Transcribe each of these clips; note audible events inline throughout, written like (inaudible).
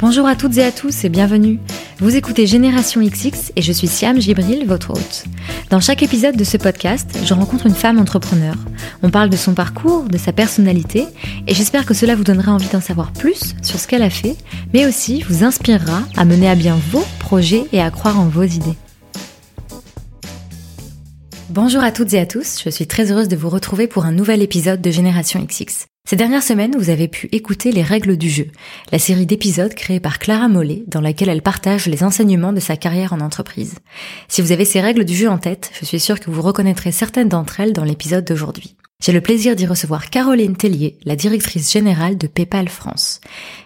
Bonjour à toutes et à tous et bienvenue. Vous écoutez Génération XX et je suis Siam Gibril, votre hôte. Dans chaque épisode de ce podcast, je rencontre une femme entrepreneur. On parle de son parcours, de sa personnalité et j'espère que cela vous donnera envie d'en savoir plus sur ce qu'elle a fait, mais aussi vous inspirera à mener à bien vos projets et à croire en vos idées. Bonjour à toutes et à tous, je suis très heureuse de vous retrouver pour un nouvel épisode de Génération XX. Ces dernières semaines, vous avez pu écouter Les règles du jeu, la série d'épisodes créée par Clara Mollet dans laquelle elle partage les enseignements de sa carrière en entreprise. Si vous avez ces règles du jeu en tête, je suis sûre que vous reconnaîtrez certaines d'entre elles dans l'épisode d'aujourd'hui. J'ai le plaisir d'y recevoir Caroline Tellier, la directrice générale de PayPal France.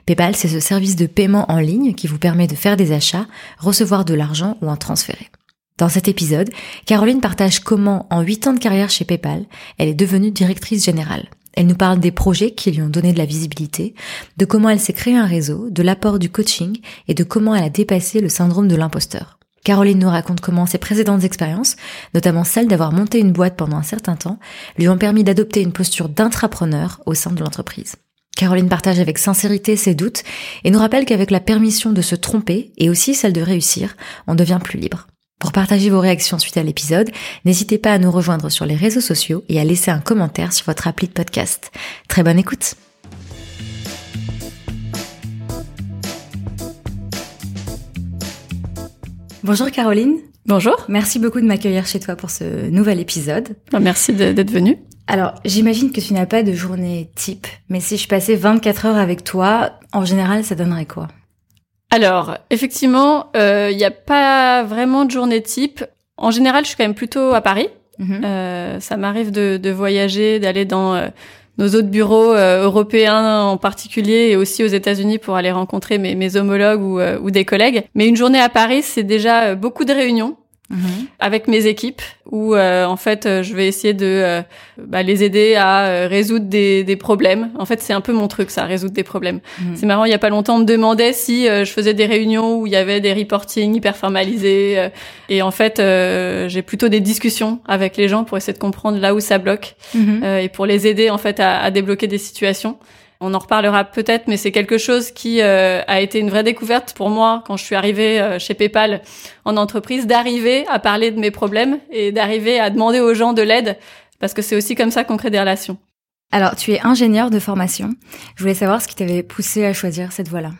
PayPal, c'est ce service de paiement en ligne qui vous permet de faire des achats, recevoir de l'argent ou en transférer. Dans cet épisode, Caroline partage comment, en 8 ans de carrière chez PayPal, elle est devenue directrice générale. Elle nous parle des projets qui lui ont donné de la visibilité, de comment elle s'est créé un réseau, de l'apport du coaching et de comment elle a dépassé le syndrome de l'imposteur. Caroline nous raconte comment ses précédentes expériences, notamment celle d'avoir monté une boîte pendant un certain temps, lui ont permis d'adopter une posture d'intrapreneur au sein de l'entreprise. Caroline partage avec sincérité ses doutes et nous rappelle qu'avec la permission de se tromper et aussi celle de réussir, on devient plus libre. Pour partager vos réactions suite à l'épisode, n'hésitez pas à nous rejoindre sur les réseaux sociaux et à laisser un commentaire sur votre appli de podcast. Très bonne écoute Bonjour Caroline. Bonjour. Merci beaucoup de m'accueillir chez toi pour ce nouvel épisode. Bah, merci d'être venue. Alors, j'imagine que tu n'as pas de journée type, mais si je passais 24 heures avec toi, en général, ça donnerait quoi? Alors, effectivement, il euh, n'y a pas vraiment de journée type. En général, je suis quand même plutôt à Paris. Mhm. Euh, ça m'arrive de, de, voyager, d'aller dans euh, nos autres bureaux euh, européens en particulier et aussi aux États-Unis pour aller rencontrer mes, mes homologues ou, ou, des collègues. Mais une journée à Paris, c'est déjà beaucoup de réunions. Mhm. avec mes équipes où euh, en fait euh, je vais essayer de euh, bah, les aider à résoudre des, des, problèmes. En fait c'est un peu mon truc ça, résoudre des problèmes. Mhm. C'est marrant, il y a pas longtemps on me demandait si je faisais des réunions où il y avait des reporting hyper formalisés et en fait j'ai plutôt des discussions avec les gens pour essayer de comprendre là où ça bloque mhm. et pour les aider en fait à, à débloquer des situations. On en reparlera peut-être, mais c'est quelque chose qui euh, a été une vraie découverte pour moi quand je suis arrivée euh, chez PayPal en entreprise, d'arriver à parler de mes problèmes et d'arriver à demander aux gens de l'aide, parce que c'est aussi comme ça qu'on crée des relations. Alors, tu es ingénieur de formation. Je voulais savoir ce qui t'avait poussé à choisir cette voie-là.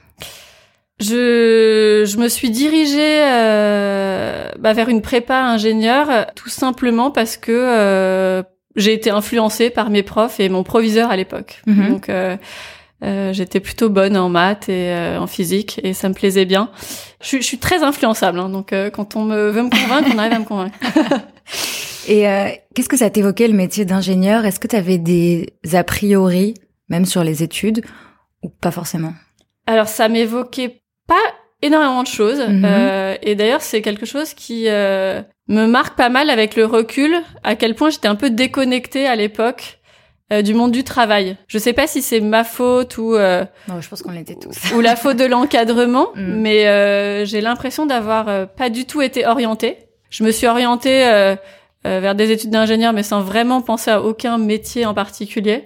Je, je me suis dirigée euh, bah, vers une prépa ingénieur tout simplement parce que j'ai été influencée par mes profs et mon proviseur à l'époque. Mhm. Donc euh, euh, j'étais plutôt bonne en maths et euh, en physique et ça me plaisait bien. Je, je suis très influençable, hein, donc euh, quand on me veut me convaincre, on arrive à me convaincre. (laughs) et qu'est-ce que ça t'évoquait le métier d'ingénieur? Est-ce que tu avais des a priori, même sur les études, ou pas forcément? Alors ça m'évoquait pas énormément de choses. Mhm. Euh, et d'ailleurs, c'est quelque chose qui euh, me marque pas mal avec le recul, à quel point j'étais un peu déconnectée à l'époque euh, du monde du travail. Je sais pas si c'est ma faute ou non, je pense qu'on l'était tous ou la faute de l'encadrement, (laughs) mm. mais j'ai l'impression d'avoir pas du tout été orientée. Je me suis orientée vers des études d'ingénieur, mais sans vraiment penser à aucun métier en particulier.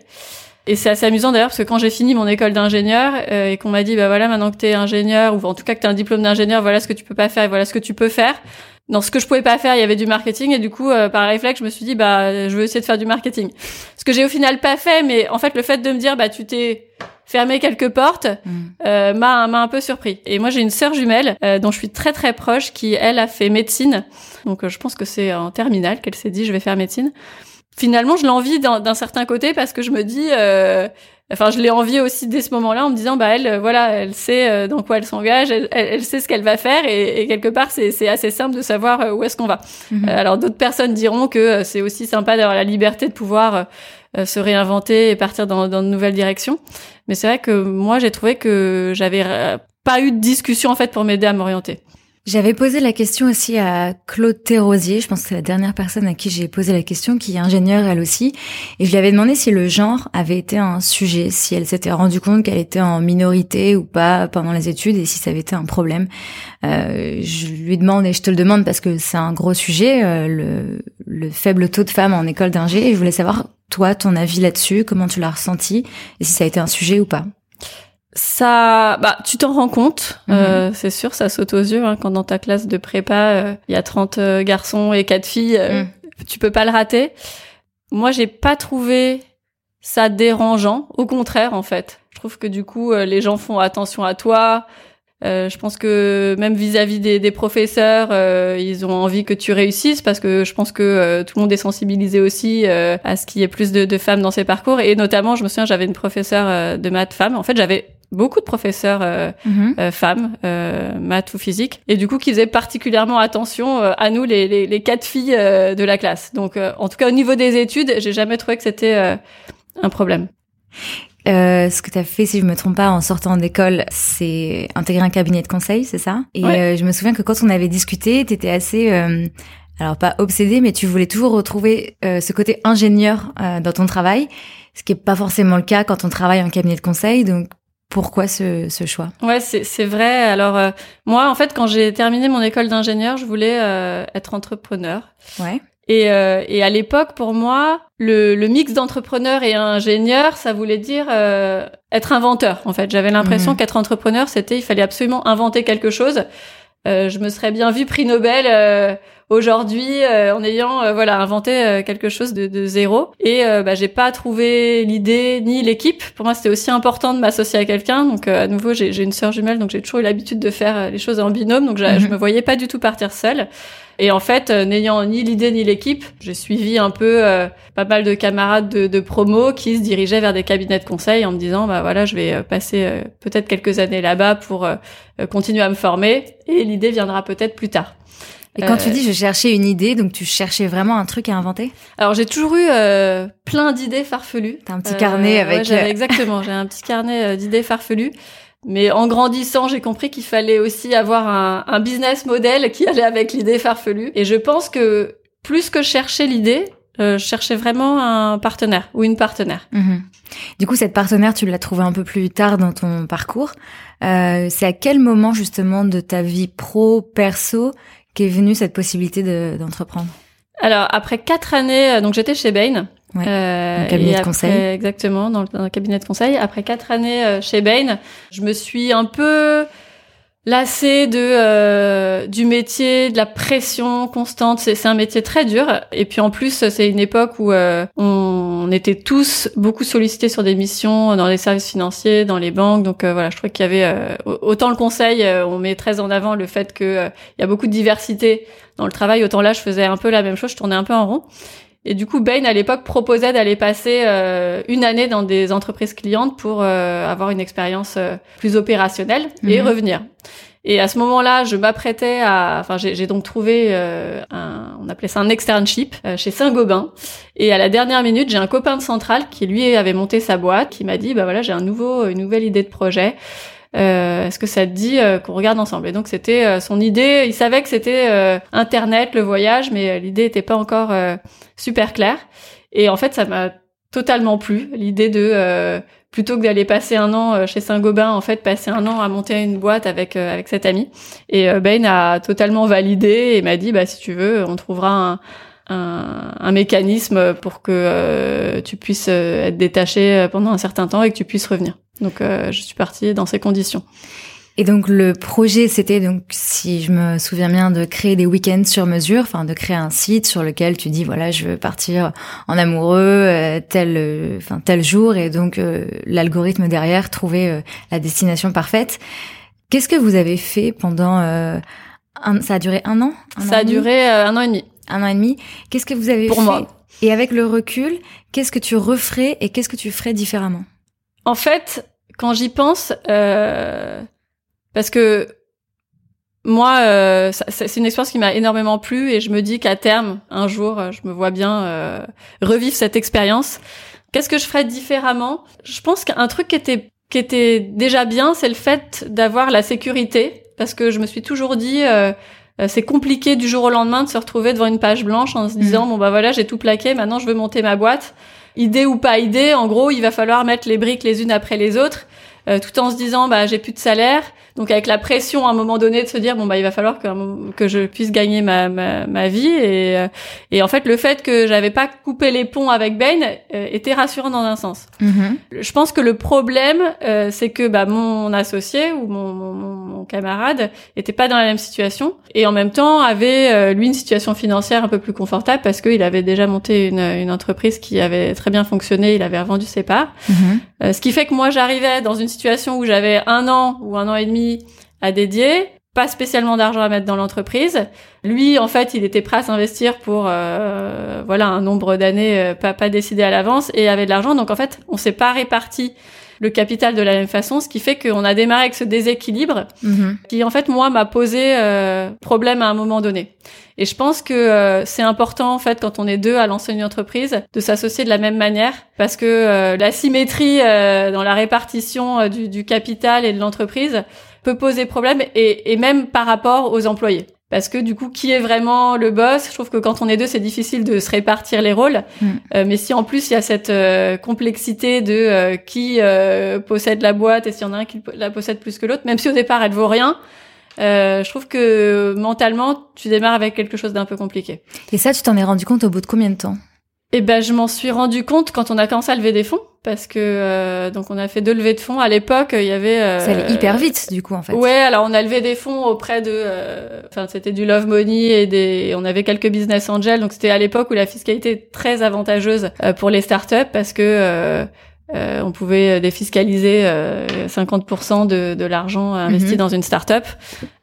Et c'est assez amusant d'ailleurs parce que quand j'ai fini mon école d'ingénieur euh, et qu'on m'a dit bah voilà maintenant que tu es ingénieur ou en tout cas que tu as un diplôme d'ingénieur, voilà ce que tu peux pas faire et voilà ce que tu peux faire. Dans ce que je pouvais pas faire, il y avait du marketing et du coup euh, par réflexe, je me suis dit bah je veux essayer de faire du marketing. Ce que j'ai au final pas fait mais en fait le fait de me dire bah tu t'es fermé quelques portes mm. euh, m'a m'a un peu surpris. Et moi j'ai une sœur jumelle dont je suis très très proche qui elle a fait médecine. Donc je pense que c'est en terminale qu'elle s'est dit je vais faire médecine finalement, je l'envie d'un certain côté parce que je me dis, euh, enfin, je l'ai envie aussi dès ce moment-là en me disant, bah elle, euh, voilà, elle sait euh, dans quoi elle s'engage, elle, elle, sait ce qu'elle va faire et, quelque part, c'est assez simple de savoir où est-ce qu'on va. Mhm. alors d'autres personnes diront que c'est aussi sympa d'avoir la liberté de pouvoir se réinventer et partir dans, dans de nouvelles directions. Mais c'est vrai que moi, j'ai trouvé que j'avais pas eu de discussion en fait pour m'aider à m'orienter. J'avais posé la question aussi à Claude Thérosier, je pense que c'est la dernière personne à qui j'ai posé la question, qui est ingénieure elle aussi, et je lui avais demandé si le genre avait été un sujet, si elle s'était rendue compte qu'elle était en minorité ou pas pendant les études, et si ça avait été un problème. Euh, je lui demande, et je te le demande parce que c'est un gros sujet, euh, le, le faible taux de femmes en école d'ingé, et je voulais savoir, toi, ton avis là-dessus, comment tu l'as ressenti, et si ça a été un sujet ou pas ça, bah, tu t'en rends compte, mhm. euh, c'est sûr, ça saute aux yeux hein, quand dans ta classe de prépa, il y a 30 garçons et 4 filles, mhm. tu peux pas le rater. Moi, j'ai pas trouvé ça dérangeant, au contraire en fait. Je trouve que du coup, les gens font attention à toi, euh, je pense que même vis-à-vis des, des, professeurs, euh, ils ont envie que tu réussisses parce que je pense que euh, tout le monde est sensibilisé aussi à ce qu'il y ait plus de, de, femmes dans ces parcours. Et notamment, je me souviens, j'avais une professeure de maths femme. En fait, j'avais beaucoup de professeurs mhm. femmes, maths ou physique, et du coup qui faisaient particulièrement attention à nous, les, les, les quatre filles de la classe. Donc, en tout cas, au niveau des études, j'ai jamais trouvé que c'était un problème. Euh, ce que tu as fait, si je me trompe pas, en sortant d'école, c'est intégrer un cabinet de conseil, c'est ça? Et euh, je me souviens que quand on avait discuté, tu étais assez, euh, alors pas obsédé, mais tu voulais toujours retrouver euh, ce côté ingénieur dans ton travail, ce qui est pas forcément le cas quand on travaille en cabinet de conseil. Donc pourquoi ce, ce choix? Ouais, c'est vrai. Alors moi, en fait, quand j'ai terminé mon école d'ingénieur, je voulais être entrepreneur. Ouais. Et, euh, et à l'époque, pour moi, le, le mix d'entrepreneur et ingénieur, ça voulait dire euh, être inventeur. En fait, j'avais l'impression mhm. qu'être entrepreneur, c'était il fallait absolument inventer quelque chose. Euh, je me serais bien vu prix Nobel euh, aujourd'hui euh, en ayant voilà inventé quelque chose de, de zéro. Et bah, j'ai pas trouvé l'idée ni l'équipe. Pour moi, c'était aussi important de m'associer à quelqu'un. Donc à nouveau, j'ai une sœur jumelle, donc j'ai toujours eu l'habitude de faire les choses en binôme. Donc je, mhm. je me voyais pas du tout partir seule. Et en fait, euh, n'ayant ni l'idée ni l'équipe, j'ai suivi un peu euh, pas mal de camarades de, de, promo qui se dirigeaient vers des cabinets de conseil en me disant bah voilà, je vais euh, passer peut-être quelques années là-bas pour continuer à me former et l'idée viendra peut-être plus tard. Et quand tu dis je cherchais une idée, donc tu cherchais vraiment un truc à inventer? Alors j'ai toujours eu plein d'idées farfelues. T'as un petit carnet avec. Ouais, exactement, j'ai un petit carnet d'idées farfelues. Mais en grandissant, j'ai compris qu'il fallait aussi avoir un, un, business model qui allait avec l'idée farfelue. Et je pense que plus que chercher l'idée, euh, je cherchais vraiment un partenaire ou une partenaire. Mhm. Du coup, cette partenaire, tu l'as trouvée un peu plus tard dans ton parcours. Euh, c'est à quel moment justement de ta vie pro, perso, qu'est venue cette possibilité d'entreprendre? Alors, après quatre années, euh, donc j'étais chez Bain. Ouais, euh, cabinet de conseil. Exactement, dans, dans, cabinet de conseil. Après quatre années euh, chez Bain, je me suis un peu lassée de euh, du métier, de la pression constante. C'est un métier très dur. Et puis en plus, c'est une époque où euh, on était tous beaucoup sollicités sur des missions dans les services financiers, dans les banques. Donc euh, voilà, je trouvais qu'il y avait autant le conseil, on met très en avant le fait que il y a beaucoup de diversité dans le travail. Autant là, je faisais un peu la même chose, je tournais un peu en rond. Et du coup, Bain à l'époque proposait d'aller passer euh, une année dans des entreprises clientes pour euh, avoir une expérience euh, plus opérationnelle et mhm. revenir. Et à ce moment-là, je m'apprêtais à, enfin, j'ai donc trouvé un, on appelait ça un externship chez Saint-Gobain. Et à la dernière minute, j'ai un copain de Centrale qui lui avait monté sa boîte, qui m'a dit, bah voilà, j'ai un nouveau, une nouvelle idée de projet. Euh, est-ce que ça te dit euh, qu'on regarde ensemble? Et donc c'était euh, son idée. Il savait que c'était Internet, le voyage, mais l'idée n'était pas encore super claire. Et en fait, ça m'a totalement plu l'idée de plutôt que d'aller passer un an chez Saint-Gobain, en fait, passer un an à monter une boîte avec avec cet ami. Et Ben a totalement validé et m'a dit, bah si tu veux, on trouvera un, un, un, mécanisme pour que tu puisses être détaché pendant un certain temps et que tu puisses revenir. Donc euh, je suis partie dans ces conditions. Et donc le projet, c'était donc, si je me souviens bien, de créer des week-ends sur mesure, enfin de créer un site sur lequel tu dis voilà, je veux partir en amoureux euh, tel, euh, enfin tel jour, et donc l'algorithme derrière trouver la destination parfaite. Qu'est-ce que vous avez fait pendant un, Ça a duré un an? ça a duré un an et demi. Un an et demi. Qu'est-ce que vous avez fait? Pour moi. Et avec le recul, qu'est-ce que tu referais et qu'est-ce que tu ferais différemment? En fait, quand j'y pense, euh, parce que moi, euh, c'est une expérience qui m'a énormément plu et je me dis qu'à terme, un jour, je me vois bien euh, revivre cette expérience. Qu'est-ce que je ferais différemment? Je pense qu'un truc qui était qui était déjà bien, c'est le fait d'avoir la sécurité, parce que je me suis toujours dit. c'est compliqué du jour au lendemain de se retrouver devant une page blanche en se disant mmh. bon bah voilà j'ai tout plaqué maintenant je veux monter ma boîte idée ou pas idée, en gros, il va falloir mettre les briques les unes après les autres. tout en se disant bah j'ai plus de salaire donc avec la pression à un moment donné de se dire bon bah il va falloir que, que je puisse gagner ma, ma, ma vie et, euh, et en fait le fait que j'avais pas coupé les ponts avec Bain euh, était rassurant dans un sens. Mm-hmm. Je pense que le problème euh, c'est que bah mon associé ou mon, mon, mon, camarade était pas dans la même situation et en même temps avait lui une situation financière un peu plus confortable parce qu'il avait déjà monté une, une entreprise qui avait très bien fonctionné, il avait revendu ses parts. Mm-hmm. ce qui fait que moi j'arrivais dans une situation où j'avais un an ou un an et demi à dédier, pas spécialement d'argent à mettre dans l'entreprise. Lui, en fait, il était prêt à s'investir pour euh, voilà un nombre d'années euh, pas pas décidé à l'avance et avait de l'argent. Donc en fait, on s'est pas réparti le capital de la même façon, ce qui fait qu'on a démarré avec ce déséquilibre mhm. qui en fait moi m'a posé euh, problème à un moment donné. Et je pense que euh, c'est important en fait quand on est deux à lancer une entreprise de s'associer de la même manière parce que euh, la symétrie dans la répartition du, du, capital et de l'entreprise peut poser problème et, et même par rapport aux employés. Parce que du coup qui est vraiment le boss? Je trouve que quand on est deux c'est difficile de se répartir les rôles. Mm. euh, mais si en plus il y a cette euh, complexité de euh, qui possède la boîte et s'il y en a un qui la possède plus que l'autre même si au départ elle vaut rien je trouve que mentalement tu démarres avec quelque chose d'un peu compliqué. Et ça tu t'en es rendu compte au bout de combien de temps? Eh ben, je m'en suis rendu compte quand on a commencé à lever des fonds, parce que euh, donc on a fait deux levées de fonds. À l'époque, il y avait. Euh, ça allait hyper vite, du coup, en fait. Ouais, alors on a levé des fonds auprès de. Euh, enfin, c'était du love money et des. On avait quelques business angels, donc c'était à l'époque où la fiscalité était très avantageuse pour les startups parce que euh, on pouvait défiscaliser euh, 50% de, de l'argent investi mhm. dans une start-up.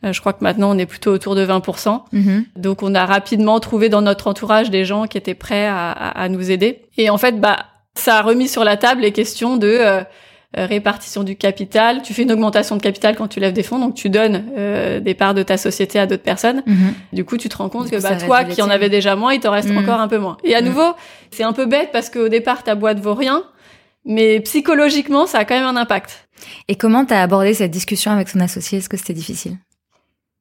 Euh, je crois que maintenant on est plutôt autour de 20%. Mhm. Donc on a rapidement trouvé dans notre entourage des gens qui étaient prêts à, à, nous aider. Et en fait, bah ça a remis sur la table les questions de euh, répartition du capital. Tu fais une augmentation de capital quand tu lèves des fonds, donc tu donnes des parts de ta société à d'autres personnes. Mhm. Du coup, tu te rends compte que bah, toi qui en avais déjà moins, il t'en reste encore un peu moins. Et à nouveau, c'est un peu bête parce qu'au départ, ta boîte vaut rien mais psychologiquement, ça a quand même un impact. Et comment t'as abordé cette discussion avec son associé? Est-ce que c'était difficile?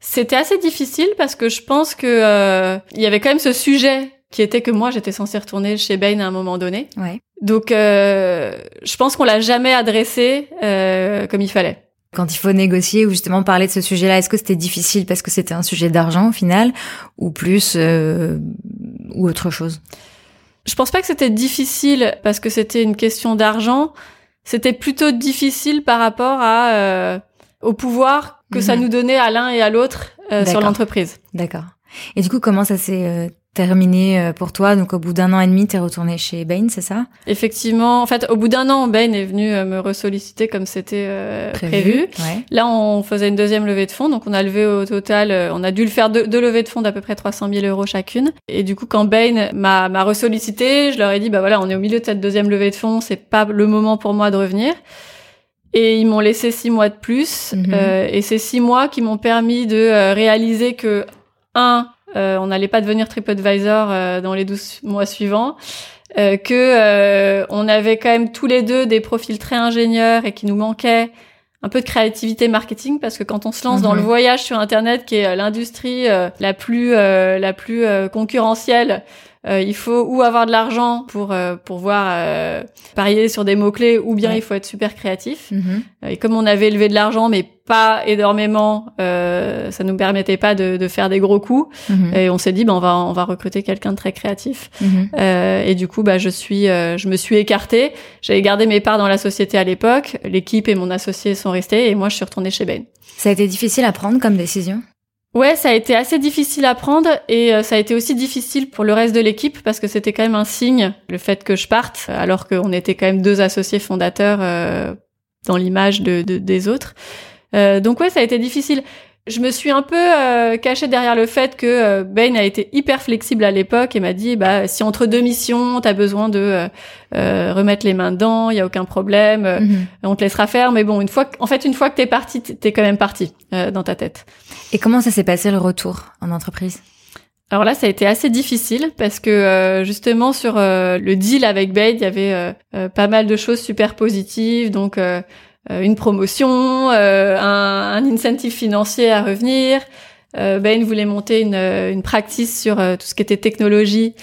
C'était assez difficile parce que je pense que euh, il y avait quand même ce sujet qui était que moi j'étais censée retourner chez Bain à un moment donné. Ouais. Donc euh, je pense qu'on l'a jamais adressé euh, comme il fallait. Quand il faut négocier ou justement parler de ce sujet-là, est-ce que c'était difficile parce que c'était un sujet d'argent au final ou plus euh, ou autre chose? Je pense pas que c'était difficile parce que c'était une question d'argent. C'était plutôt difficile par rapport à euh, au pouvoir que ça mhm. nous donnait à l'un et à l'autre euh, sur l'entreprise. D'accord. Et du coup, comment ça s'est euh, terminé euh, pour toi? Donc au bout d'un an et demi, t'es retourné chez Bain, c'est ça? Effectivement. En fait, au bout d'un an, Bain est venu euh, me ressolliciter comme c'était euh, prévu. Là, on faisait une deuxième levée de fonds. Donc on a levé au total, on a dû le faire deux, deux levées de fonds d'à peu près 300 000 euros chacune. Et du coup, quand Bain m'a, m'a ressollicité, je leur ai dit, bah voilà, on est au milieu de cette deuxième levée de fonds, c'est pas le moment pour moi de revenir. Et ils m'ont laissé six mois de plus. Mhm. et c'est six mois qui m'ont permis de réaliser que un, euh, on n'allait pas devenir TripAdvisor euh, dans les 12 mois suivants. Euh, que on avait quand même tous les deux des profils très ingénieurs et qui nous manquait un peu de créativité marketing parce que quand on se lance dans le mhm. voyage sur internet qui est l'industrie la plus la plus concurrentielle euh, il faut ou avoir de l'argent pour euh, pouvoir euh, parier sur des mots clés, ou bien il faut être super créatif. Mhm. et comme on avait élevé de l'argent, mais pas énormément, ça nous permettait pas de, de faire des gros coups. Mhm. Et on s'est dit, ben on va on va recruter quelqu'un de très créatif. Mhm. et du coup, bah je suis je me suis écartée. J'avais gardé mes parts dans la société à l'époque. L'équipe et mon associé sont restés, et moi je suis retournée chez Bain. Ça a été difficile à prendre comme décision? Ouais, ça a été assez difficile à prendre et euh, ça a été aussi difficile pour le reste de l'équipe parce que c'était quand même un signe, le fait que je parte, alors qu'on était quand même deux associés fondateurs euh, dans l'image de, des autres. Euh, donc ouais, ça a été difficile. Je me suis un peu euh, cachée derrière le fait que euh, Bain a été hyper flexible à l'époque et m'a dit bah si entre deux missions t'as besoin de euh, remettre les mains dedans, il y a aucun problème, mhm. on te laissera faire. Mais bon, une fois, en fait, une fois que t'es parti, t'es quand même parti dans ta tête. Et comment ça s'est passé le retour en entreprise? Alors là, ça a été assez difficile parce que justement sur le deal avec Bain, il y avait pas mal de choses super positives. Donc euh, une promotion, euh, un, un, incentive financier à revenir. Euh, ben voulait monter une, une practice sur tout ce qui était technologie.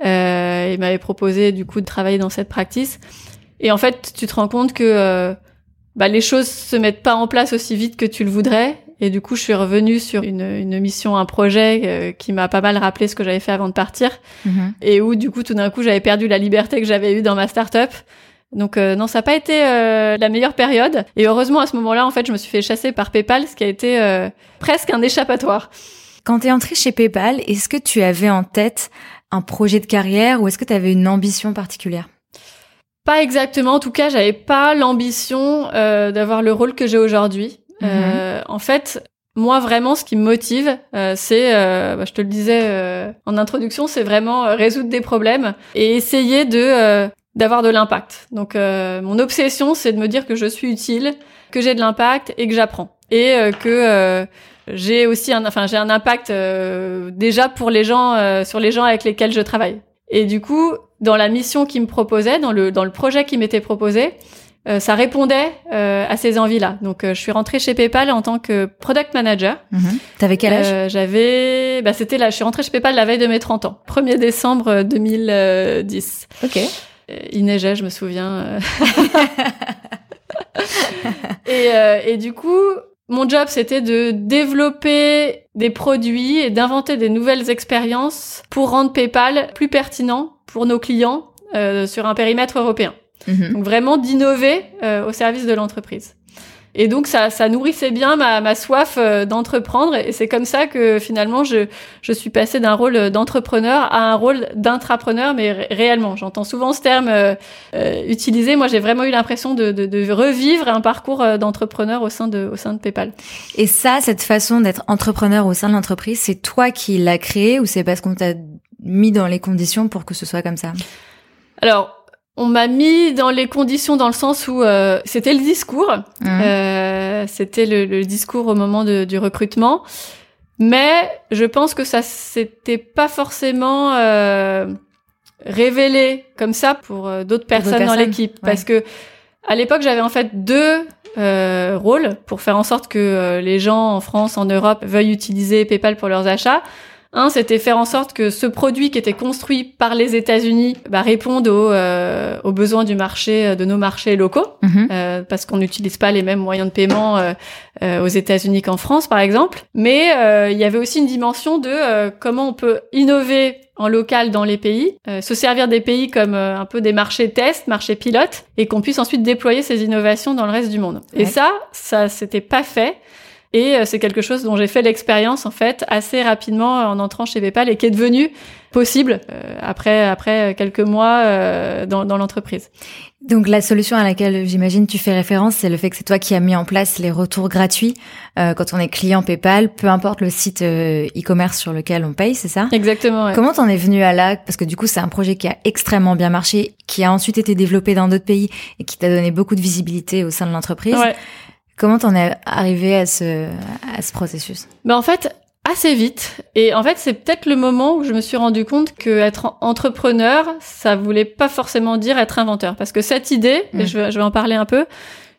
il m'avait proposé du coup de travailler dans cette practice. Et en fait, tu te rends compte que bah, les choses se mettent pas en place aussi vite que tu le voudrais. Et du coup, je suis revenue sur une, une mission, un projet euh, qui m'a pas mal rappelé ce que j'avais fait avant de partir. Mhm. Et où, du coup, tout d'un coup, j'avais perdu la liberté que j'avais eue dans ma start-up. Donc euh, non, ça n'a pas été euh, la meilleure période. Et heureusement, à ce moment-là, en fait, je me suis fait chasser par PayPal, ce qui a été euh, presque un échappatoire. Quand tu es entré chez PayPal, est-ce que tu avais en tête un projet de carrière ou est-ce que tu avais une ambition particulière? Pas exactement. En tout cas, j'avais pas l'ambition euh, d'avoir le rôle que j'ai aujourd'hui. Mhm. Euh, en fait, moi vraiment, ce qui me motive, euh, c'est, euh, bah, je te le disais euh, en introduction, c'est vraiment euh, résoudre des problèmes et essayer de euh, d'avoir de l'impact. Donc, euh, mon obsession, c'est de me dire que je suis utile, que j'ai de l'impact et que j'apprends et euh, que euh, j'ai aussi un, enfin, j'ai un impact euh, déjà pour les gens, euh, sur les gens avec lesquels je travaille. Et du coup, dans la mission qui me proposait, dans le dans le projet qui m'était proposé, euh, ça répondait euh, à ces envies-là. Donc, euh, je suis rentrée chez PayPal en tant que product manager. Mhm. T'avais quel âge? Euh, J'avais, bah, c'était là. Je suis rentrée chez PayPal la veille de mes 30 ans, 1er décembre euh, 2010. Ok. Euh, Il neigeait, je me souviens. euh. (laughs) et, euh, et du coup, mon job, c'était de développer des produits et d'inventer des nouvelles expériences pour rendre PayPal plus pertinent pour nos clients euh, sur un périmètre européen. Mhm. Donc vraiment d'innover euh, au service de l'entreprise. Et donc ça, ça nourrissait bien ma, ma soif euh, d'entreprendre et c'est comme ça que finalement je, je suis passée d'un rôle d'entrepreneur à un rôle d'intrapreneur, mais ré- réellement. J'entends souvent ce terme euh, euh, utilisé. Moi j'ai vraiment eu l'impression de, de, de revivre un parcours euh, d'entrepreneur au sein de, au sein de PayPal. Et ça, cette façon d'être entrepreneur au sein de l'entreprise, c'est toi qui l'as créé ou c'est parce qu'on t'a mis dans les conditions pour que ce soit comme ça? Alors on m'a mis dans les conditions dans le sens où euh, c'était le discours. Mhm. Euh, c'était le, le discours au moment de- du recrutement. Mais je pense que ça s'était pas forcément euh, révélé comme ça pour euh, d'autres personnes, dans l'équipe. ouais. Parce que à l'époque, j'avais en fait deux euh, rôles pour faire en sorte que euh, les gens en France, en Europe, veuillent utiliser PayPal pour leurs achats. Un, c'était faire en sorte que ce produit qui était construit par les États-Unis bah, réponde aux, euh, aux besoins du marché, de nos marchés locaux Mhm. euh, parce qu'on n'utilise pas les mêmes moyens de paiement euh, euh, aux États-Unis qu'en France, par exemple. Mais euh, il y avait aussi une dimension de euh, comment on peut innover en local dans les pays, euh, se servir des pays comme euh, un peu des marchés tests, marchés pilotes, et qu'on puisse ensuite déployer ces innovations dans le reste du monde. Et ça, ça s'était pas fait. Et euh, c'est quelque chose dont j'ai fait l'expérience en fait assez rapidement euh, en entrant chez PayPal et qui est devenu possible euh, après après quelques mois euh, dans, dans l'entreprise. Donc la solution à laquelle j'imagine tu fais référence, c'est le fait que c'est toi qui as mis en place les retours gratuits euh, quand on est client PayPal, peu importe le site euh, e-commerce sur lequel on paye, c'est ça? Exactement. ouais. Comment t'en es venu à là? Parce que du coup, c'est un projet qui a extrêmement bien marché, qui a ensuite été développé dans d'autres pays et qui t'a donné beaucoup de visibilité au sein de l'entreprise. Ouais. Comment t'en es arrivé à ce, à ce processus? Ben en fait, assez vite. Et en fait, c'est peut-être le moment où je me suis rendu compte que être en- entrepreneur, ça voulait pas forcément dire être inventeur. Parce que cette idée, Mm. et je vais, je vais en parler un peu,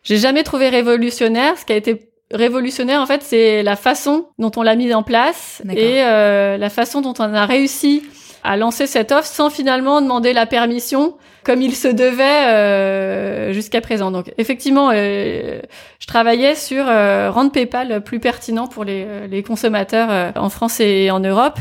j'ai jamais trouvé révolutionnaire. Ce qui a été révolutionnaire, en fait, c'est la façon dont on l'a mise en place et euh, la façon dont on a réussi à lancer cette offre sans finalement demander la permission comme il se devait euh, jusqu'à présent. Donc effectivement, euh, je travaillais sur euh, rendre PayPal plus pertinent pour les, euh, les consommateurs euh, en France et en Europe.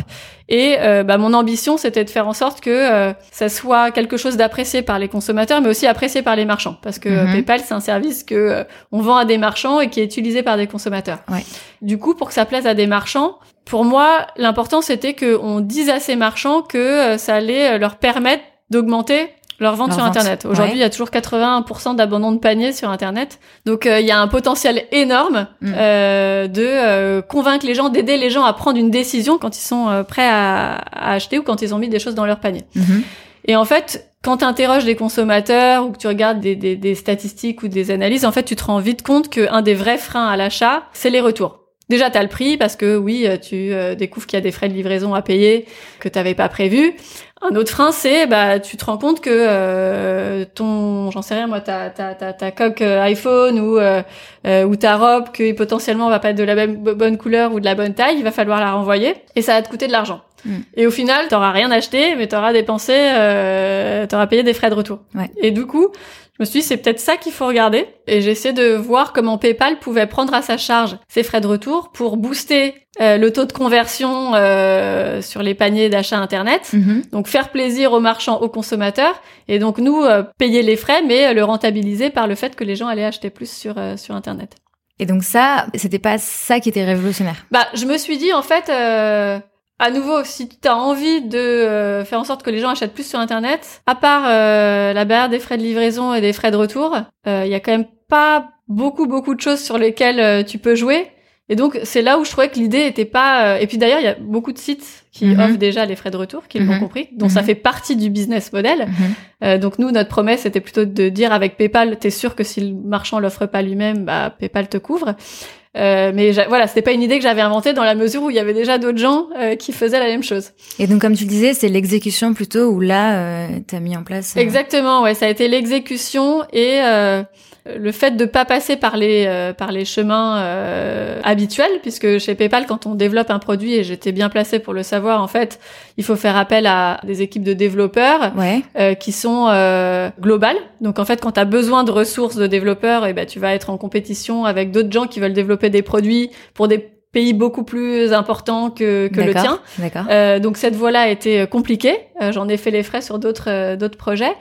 Et euh, bah, mon ambition, c'était de faire en sorte que euh, ça soit quelque chose d'apprécié par les consommateurs, mais aussi apprécié par les marchands, parce que Mhm. PayPal, c'est un service que euh, on vend à des marchands et qui est utilisé par des consommateurs. Ouais. Du coup, pour que ça plaise à des marchands, pour moi, l'important c'était qu'on dise à ces marchands que euh, ça allait euh, leur permettre d'augmenter leur vente Leur sur vente, Internet. Aujourd'hui, ouais. il y a toujours 81% d'abandon de panier sur Internet. Donc, euh, il y a un potentiel énorme Mm. euh, de euh, convaincre les gens, d'aider les gens à prendre une décision quand ils sont euh, prêts à, à acheter ou quand ils ont mis des choses dans leur panier. Mhm. Et en fait, quand tu interroges des consommateurs ou que tu regardes des, des, des statistiques ou des analyses, en fait, tu te rends vite compte qu'un des vrais freins à l'achat, c'est les retours. Déjà, tu as le prix parce que oui, euh, tu euh, découvres qu'il y a des frais de livraison à payer que tu n'avais pas prévu. Un autre frein, c'est bah tu te rends compte que euh, ton, j'en sais rien moi, ta ta ta, ta coque euh, iPhone ou euh, ou ta robe que potentiellement va pas être de la même bo- bonne couleur ou de la bonne taille, il va falloir la renvoyer et ça va te coûter de l'argent. Mm. Et au final, t'auras rien acheté, mais t'auras dépensé, euh, t'auras payé des frais de retour. Ouais. Et du coup, me suis dit c'est peut-être ça qu'il faut regarder et j'essaie de voir comment PayPal pouvait prendre à sa charge ses frais de retour pour booster euh, le taux de conversion euh, sur les paniers d'achat internet. Mhm. Donc faire plaisir aux marchands, aux consommateurs et donc nous euh, payer les frais mais le rentabiliser par le fait que les gens allaient acheter plus sur sur internet. Et donc ça, c'était pas ça qui était révolutionnaire. Bah, je me suis dit en fait euh, à nouveau, si tu as envie de euh, faire en sorte que les gens achètent plus sur Internet, à part euh, la barrière des frais de livraison et des frais de retour, il y a quand même pas beaucoup beaucoup de choses sur lesquelles tu peux jouer. Et donc c'est là où je trouvais que l'idée était pas. Et puis d'ailleurs, il y a beaucoup de sites qui Mhm. offrent déjà les frais de retour, qui l'ont Mhm. compris, dont ça Mhm. fait partie du business model. Euh, donc nous, notre promesse, c'était plutôt de dire avec PayPal, t'es sûr que si le marchand l'offre pas lui-même, bah PayPal te couvre. Euh, mais voilà, c'était pas une idée que j'avais inventée dans la mesure où il y avait déjà d'autres gens euh, qui faisaient la même chose. Et donc, comme tu le disais, c'est l'exécution plutôt où là, euh, t'as mis en place. euh, Exactement, ouais, ça a été l'exécution et euh, le fait de pas passer par les euh, par les chemins euh, habituels, puisque chez PayPal, quand on développe un produit, et j'étais bien placée pour le savoir, en fait, il faut faire appel à des équipes de développeurs Ouais. euh, qui sont euh, globales. Donc en fait, quand tu as besoin de ressources de développeurs, et ben tu vas être en compétition avec d'autres gens qui veulent développer des produits pour des pays beaucoup plus importants que, que le tien. D'accord. Euh, donc cette voie-là a été euh, compliquée. Euh, J'en ai fait les frais sur d'autres euh, d'autres projets.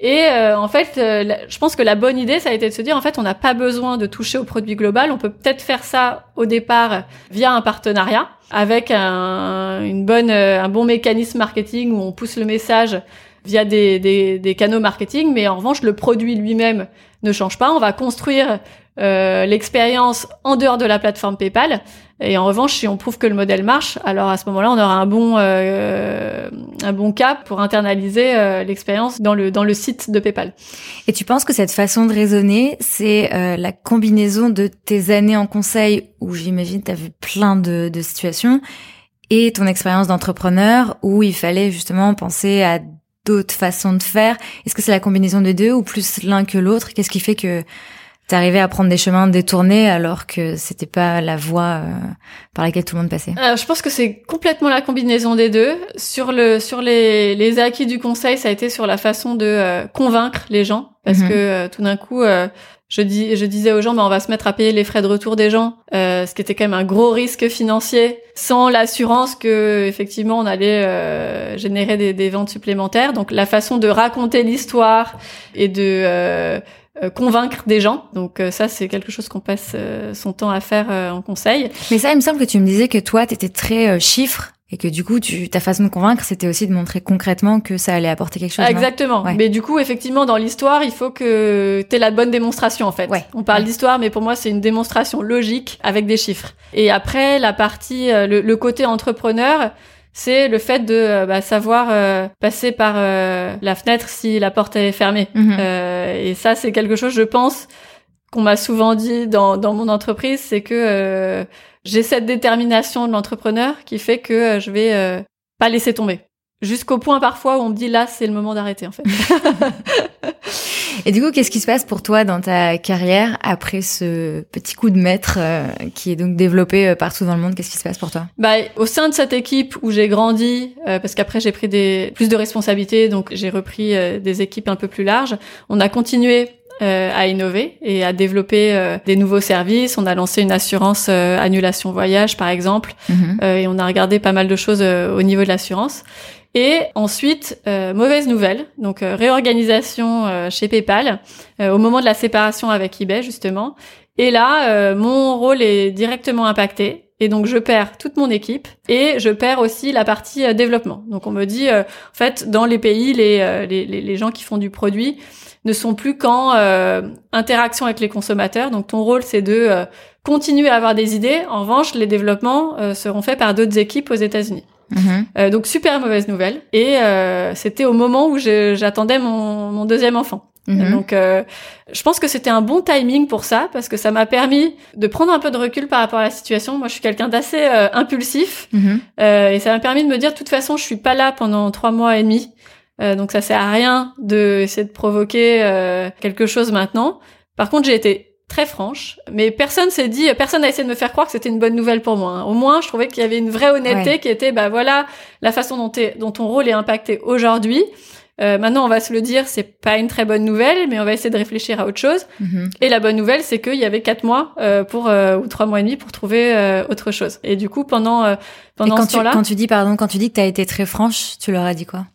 Et euh, en fait, euh, je pense que la bonne idée, ça a été de se dire, en fait, on n'a pas besoin de toucher au produit global. On peut peut-être faire ça au départ via un partenariat avec un, une bonne, euh, un bon mécanisme marketing où on pousse le message via des, des, des canaux marketing. Mais en revanche, le produit lui-même ne change pas. On va construire euh, l'expérience en dehors de la plateforme PayPal. Et en revanche, si on prouve que le modèle marche, alors à ce moment-là, on aura un bon euh, un bon cap pour internaliser euh, l'expérience dans le dans le site de PayPal. Et tu penses que cette façon de raisonner, c'est euh, la combinaison de tes années en conseil, où j'imagine tu as vu plein de, de situations, et ton expérience d'entrepreneur, où il fallait justement penser à d'autres façons de faire? Est-ce que c'est la combinaison des deux, ou plus l'un que l'autre? Qu'est-ce qui fait que t'arrivais à prendre des chemins détournés alors que c'était pas la voie euh, par laquelle tout le monde passait Alors, je pense que c'est complètement la combinaison des deux. Sur le sur les les acquis du conseil, ça a été sur la façon de euh, convaincre les gens parce Mhm. que euh, tout d'un coup euh, je dis je disais aux gens bah on va se mettre à payer les frais de retour des gens, euh, ce qui était quand même un gros risque financier sans l'assurance que effectivement on allait euh, générer des, des ventes supplémentaires. Donc la façon de raconter l'histoire et de euh, euh, convaincre des gens. Donc euh, ça, c'est quelque chose qu'on passe euh, son temps à faire euh, en conseil. Mais ça, il me semble que tu me disais que toi, t'étais très euh, chiffre et que du coup, tu, ta façon de convaincre, c'était aussi de montrer concrètement que ça allait apporter quelque chose. Ah, exactement. Ouais. Mais du coup, effectivement, dans l'histoire, il faut que tu aies la bonne démonstration, en fait. Ouais. On parle Ouais. d'histoire, mais pour moi, c'est une démonstration logique avec des chiffres. Et après, la partie, euh, le, le côté entrepreneur, c'est le fait de euh, bah, savoir euh, passer par euh, la fenêtre si la porte est fermée. Mhm. Euh, et ça, c'est quelque chose, je pense, qu'on m'a souvent dit dans, dans mon entreprise, c'est que euh, j'ai cette détermination de l'entrepreneur qui fait que euh, je vais euh, pas laisser tomber. Jusqu'au point parfois où on me dit là, c'est le moment d'arrêter en fait. (laughs) Et du coup, qu'est-ce qui se passe pour toi dans ta carrière après ce petit coup de maître euh, qui est donc développé euh, partout dans le monde? Qu'est-ce qui se passe pour toi? Bah, au sein de cette équipe où j'ai grandi, euh, parce qu'après j'ai pris des plus de responsabilités, donc j'ai repris des équipes un peu plus larges. On a continué euh, à innover et à développer euh, des nouveaux services. On a lancé une assurance euh, annulation voyage, par exemple, Mhm. euh, et on a regardé pas mal de choses au niveau de l'assurance. Et ensuite, euh, mauvaise nouvelle, donc euh, réorganisation euh, chez PayPal au moment de la séparation avec eBay justement. Et là, mon rôle est directement impacté. Et donc je perds toute mon équipe et je perds aussi la partie développement. Donc on me dit, en fait, dans les pays, les, les, les, gens qui font du produit ne sont plus qu'en interaction avec les consommateurs. Donc ton rôle, c'est de continuer à avoir des idées. En revanche, les développements seront faits par d'autres équipes aux États-Unis. Mhm. Euh, donc super mauvaise nouvelle. Et euh, c'était au moment où j'attendais mon, mon deuxième enfant. Mhm. Donc euh, je pense que c'était un bon timing pour ça parce que ça m'a permis de prendre un peu de recul par rapport à la situation. Moi, je suis quelqu'un d'assez euh, impulsif Mhm. euh, et ça m'a permis de me dire de toute façon, je suis pas là pendant trois mois et demi. Donc ça sert à rien de essayer de provoquer quelque chose maintenant. Par contre, j'ai été très franche, mais personne s'est dit, personne n'a essayé de me faire croire que c'était une bonne nouvelle pour moi. hein. Au moins, je trouvais qu'il y avait une vraie honnêteté Ouais. qui était, bah voilà, la façon dont, t'es- dont ton rôle est impacté aujourd'hui. Euh, maintenant, on va se le dire, c'est pas une très bonne nouvelle, mais on va essayer de réfléchir à autre chose. Mhm. Et la bonne nouvelle, c'est qu'il y avait quatre mois euh, pour euh, ou trois mois et demi pour trouver euh, autre chose. Et du coup, pendant euh, pendant Et quand ce temps-là, tu, quand tu dis, pardon, quand tu dis que t'as été très franche, tu leur as dit quoi?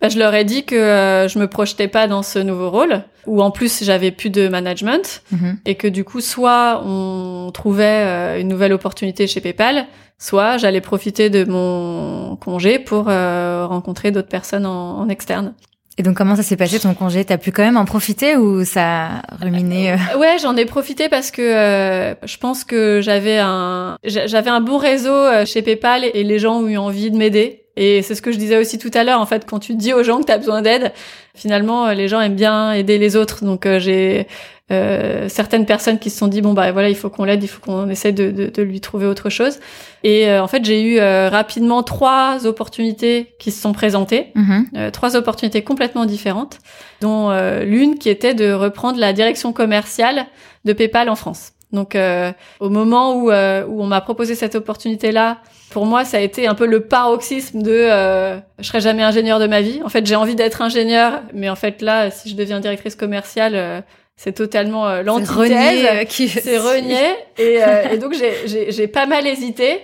Bah, je leur ai dit que euh, je me projetais pas dans ce nouveau rôle, où en plus j'avais plus de management, Mhm. et que du coup, soit on trouvait euh, une nouvelle opportunité chez PayPal, soit j'allais profiter de mon congé pour euh, rencontrer d'autres personnes en, en externe. Et donc, comment ça s'est passé ton congé? T'as pu quand même en profiter ou ça a ruminé euh, Ouais, j'en ai profité parce que euh, je pense que j'avais un j'a- j'avais un bon réseau euh, chez PayPal et les gens ont eu envie de m'aider. Et c'est ce que je disais aussi tout à l'heure. En fait, quand tu dis aux gens que tu as besoin d'aide, finalement, euh, les gens aiment bien aider les autres. Donc, euh, j'ai euh, certaines personnes qui se sont dit bon bah voilà, il faut qu'on l'aide, il faut qu'on essaie de, de, de lui trouver autre chose. Et euh, en fait, j'ai eu euh, rapidement trois opportunités qui se sont présentées. Euh, trois opportunités complètement différentes, dont euh, l'une qui était de reprendre la direction commerciale de PayPal en France. Donc, euh, au moment où, euh, où on m'a proposé cette opportunité-là, pour moi, ça a été un peu le paroxysme de euh, je serai jamais ingénieur de ma vie. En fait, j'ai envie d'être ingénieur, mais en fait là, si je deviens directrice commerciale, euh, c'est totalement euh, C'est l'antithèse. euh, qui- C'est renier. Et, euh, et donc, j'ai- j'ai j'ai pas mal hésité.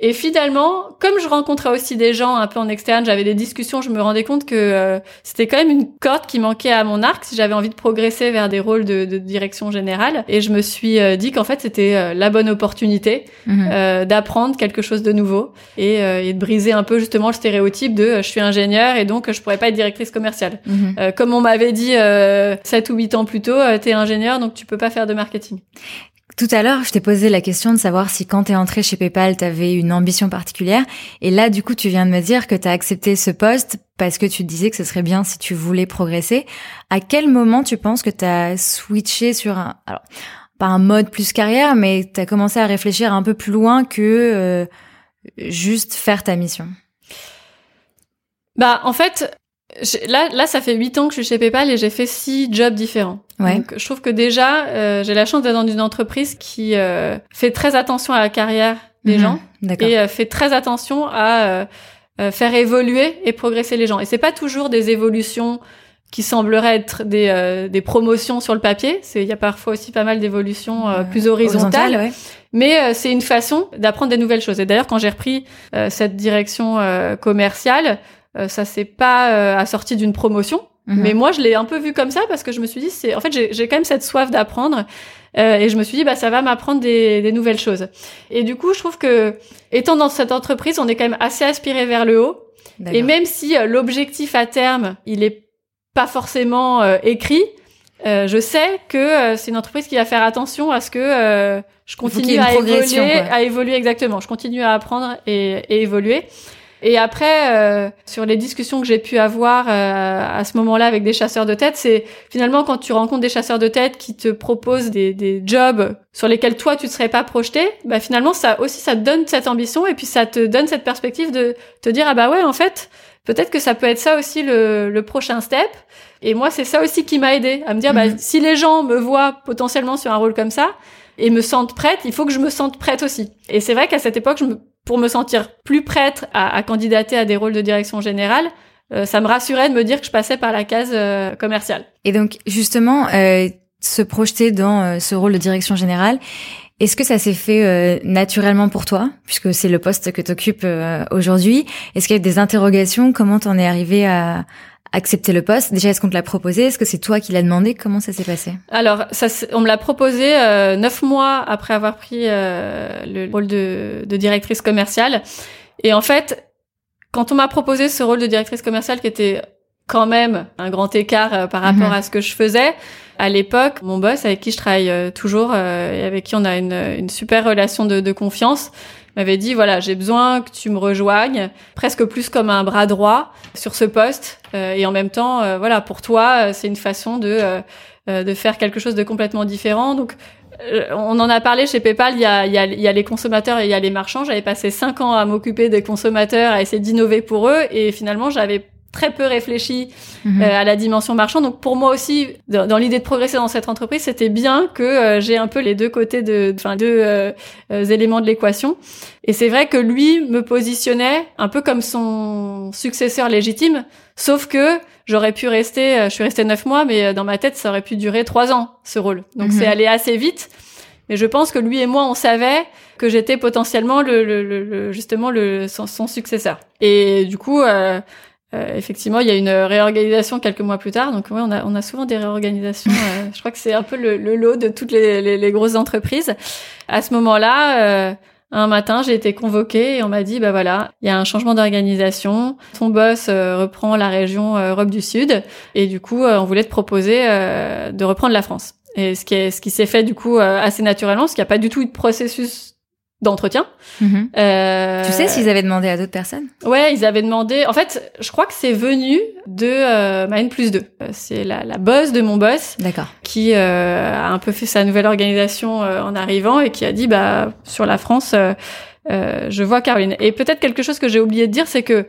Et finalement, comme je rencontrais aussi des gens un peu en externe, j'avais des discussions, je me rendais compte que euh, c'était quand même une corde qui manquait à mon arc si j'avais envie de progresser vers des rôles de, de direction générale. Et je me suis euh, dit qu'en fait, c'était euh, la bonne opportunité euh, d'apprendre quelque chose de nouveau et, euh, et de briser un peu justement le stéréotype de euh, je suis ingénieur et donc je pourrais pas être directrice commerciale. Euh, comme on m'avait dit euh, 7 ou 8 ans plus tôt, euh, t'es ingénieur donc tu peux pas faire de marketing. Tout à l'heure, je t'ai posé la question de savoir si quand t'es entré chez PayPal, t'avais une ambition particulière. Et là, du coup, tu viens de me dire que t'as accepté ce poste parce que tu te disais que ce serait bien si tu voulais progresser. À quel moment tu penses que t'as switché sur un, alors, pas un mode plus carrière, mais t'as commencé à réfléchir un peu plus loin que euh, juste faire ta mission? Bah en fait, j'ai- là là ça fait 8 ans que je suis chez PayPal et j'ai fait six jobs différents. Ouais. Donc je trouve que déjà euh, j'ai la chance d'être dans une entreprise qui euh, fait très attention à la carrière des Mhm. gens D'accord. et euh, fait très attention à euh, euh, faire évoluer et progresser les gens. Et c'est pas toujours des évolutions qui sembleraient être des, euh, des promotions sur le papier. Il y a parfois aussi pas mal d'évolutions plus horizontales. ouais. Mais euh, c'est une façon d'apprendre des nouvelles choses. Et d'ailleurs, quand j'ai repris euh, cette direction euh, commerciale, euh, ça s'est pas euh, assorti d'une promotion. Mhm. Mais moi, je l'ai un peu vu comme ça parce que je me suis dit, c'est en fait, j'ai quand même cette soif d'apprendre. Euh, et je me suis dit, bah, ça va m'apprendre des, des nouvelles choses. Et du coup, je trouve que, étant dans cette entreprise, on est quand même assez aspiré vers le haut. Et même si euh, l'objectif à terme, il est pas forcément euh, écrit, euh, je sais que euh, c'est une entreprise qui va faire attention à ce que euh, je continue à évoluer, quoi. à évoluer exactement. Je continue à apprendre et, et évoluer. Et après, euh, sur les discussions que j'ai pu avoir euh, à ce moment-là avec des chasseurs de tête, c'est finalement quand tu rencontres des chasseurs de tête qui te proposent des, des jobs sur lesquels toi tu ne serais pas projeté, bah finalement ça aussi ça te donne cette ambition et puis ça te donne cette perspective de te dire ah bah ouais en fait peut-être que ça peut être ça aussi le, le prochain step. Et moi c'est ça aussi qui m'a aidé à me dire bah Mhm. si les gens me voient potentiellement sur un rôle comme ça et me sentent prête, il faut que je me sente prête aussi. Et c'est vrai qu'à cette époque, je me, pour me sentir plus prête à, à candidater à des rôles de direction générale, euh, ça me rassurait de me dire que je passais par la case euh, commerciale. Et donc justement, euh, se projeter dans euh, ce rôle de direction générale, est-ce que ça s'est fait euh, naturellement pour toi, puisque c'est le poste que tu occupes aujourd'hui? Est-ce qu'il y a des interrogations? Comment t'en es arrivé à accepter le poste Déjà, est-ce qu'on te l'a proposé? Est-ce que c'est toi qui l'as demandé? Comment ça s'est passé? Alors, ça, on me l'a proposé euh, neuf mois après avoir pris euh, le rôle de, de directrice commerciale. Et en fait, quand on m'a proposé ce rôle de directrice commerciale, qui était quand même un grand écart euh, par rapport Mhm. à ce que je faisais, à l'époque, mon boss, avec qui je travaille euh, toujours euh, et avec qui on a une, une super relation de, de confiance, m'avait dit voilà j'ai besoin que tu me rejoignes presque plus comme un bras droit sur ce poste. Euh, et en même temps euh, voilà pour toi euh, c'est une façon de euh, euh, de faire quelque chose de complètement différent. Donc on en a parlé chez PayPal, il y a, il y, a, il y a les consommateurs et il y a les marchands. J'avais passé cinq ans à m'occuper des consommateurs, à essayer d'innover pour eux, et finalement j'avais très peu réfléchi Mhm. euh, à la dimension marchande. Donc pour moi aussi, dans, dans l'idée de progresser dans cette entreprise, c'était bien que euh, j'ai un peu les deux côtés de, enfin deux euh, euh, éléments de l'équation. Et c'est vrai que lui me positionnait un peu comme son successeur légitime, sauf que j'aurais pu rester, euh, je suis restée neuf mois, mais dans ma tête ça aurait pu durer trois ans ce rôle. Donc Mhm. c'est allé assez vite. Mais je pense que lui et moi, on savait que j'étais potentiellement le, le, le- le- justement le son, son successeur. Et du coup, euh, euh, effectivement, il y a une réorganisation quelques mois plus tard. Donc, ouais, on a, on a souvent des réorganisations. (laughs) euh, je crois que c'est un peu le, le lot de toutes les, les, les grosses entreprises. À ce moment-là, euh, un matin, j'ai été convoquée et on m'a dit, bah voilà, il y a un changement d'organisation. Ton boss euh, reprend la région euh, Europe du Sud et du coup, euh, on voulait te proposer euh, de reprendre la France. Et ce qui est, ce qui s'est fait du coup euh, assez naturellement, parce qu'il n'y a pas du tout eu de processus d'entretien. Mhm. Euh, Tu sais s'ils avaient demandé à d'autres personnes? Ouais, ils avaient demandé. En fait, je crois que c'est venu de euh, ma N plus 2. Euh, C'est la, la boss de mon boss D'accord. qui euh, a un peu fait sa nouvelle organisation en arrivant et qui a dit bah sur la France, je vois Caroline. Et peut-être quelque chose que j'ai oublié de dire, c'est que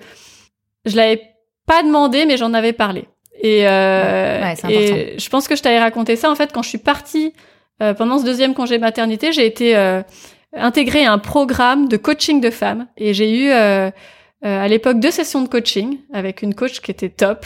je l'avais pas demandé, mais j'en avais parlé. Et, Ouais, et je pense que je t'avais raconté ça. En fait, quand je suis partie pendant ce deuxième congé maternité, j'ai été intégrée à un programme de coaching de femmes et j'ai eu euh, euh, à l'époque deux sessions de coaching avec une coach qui était top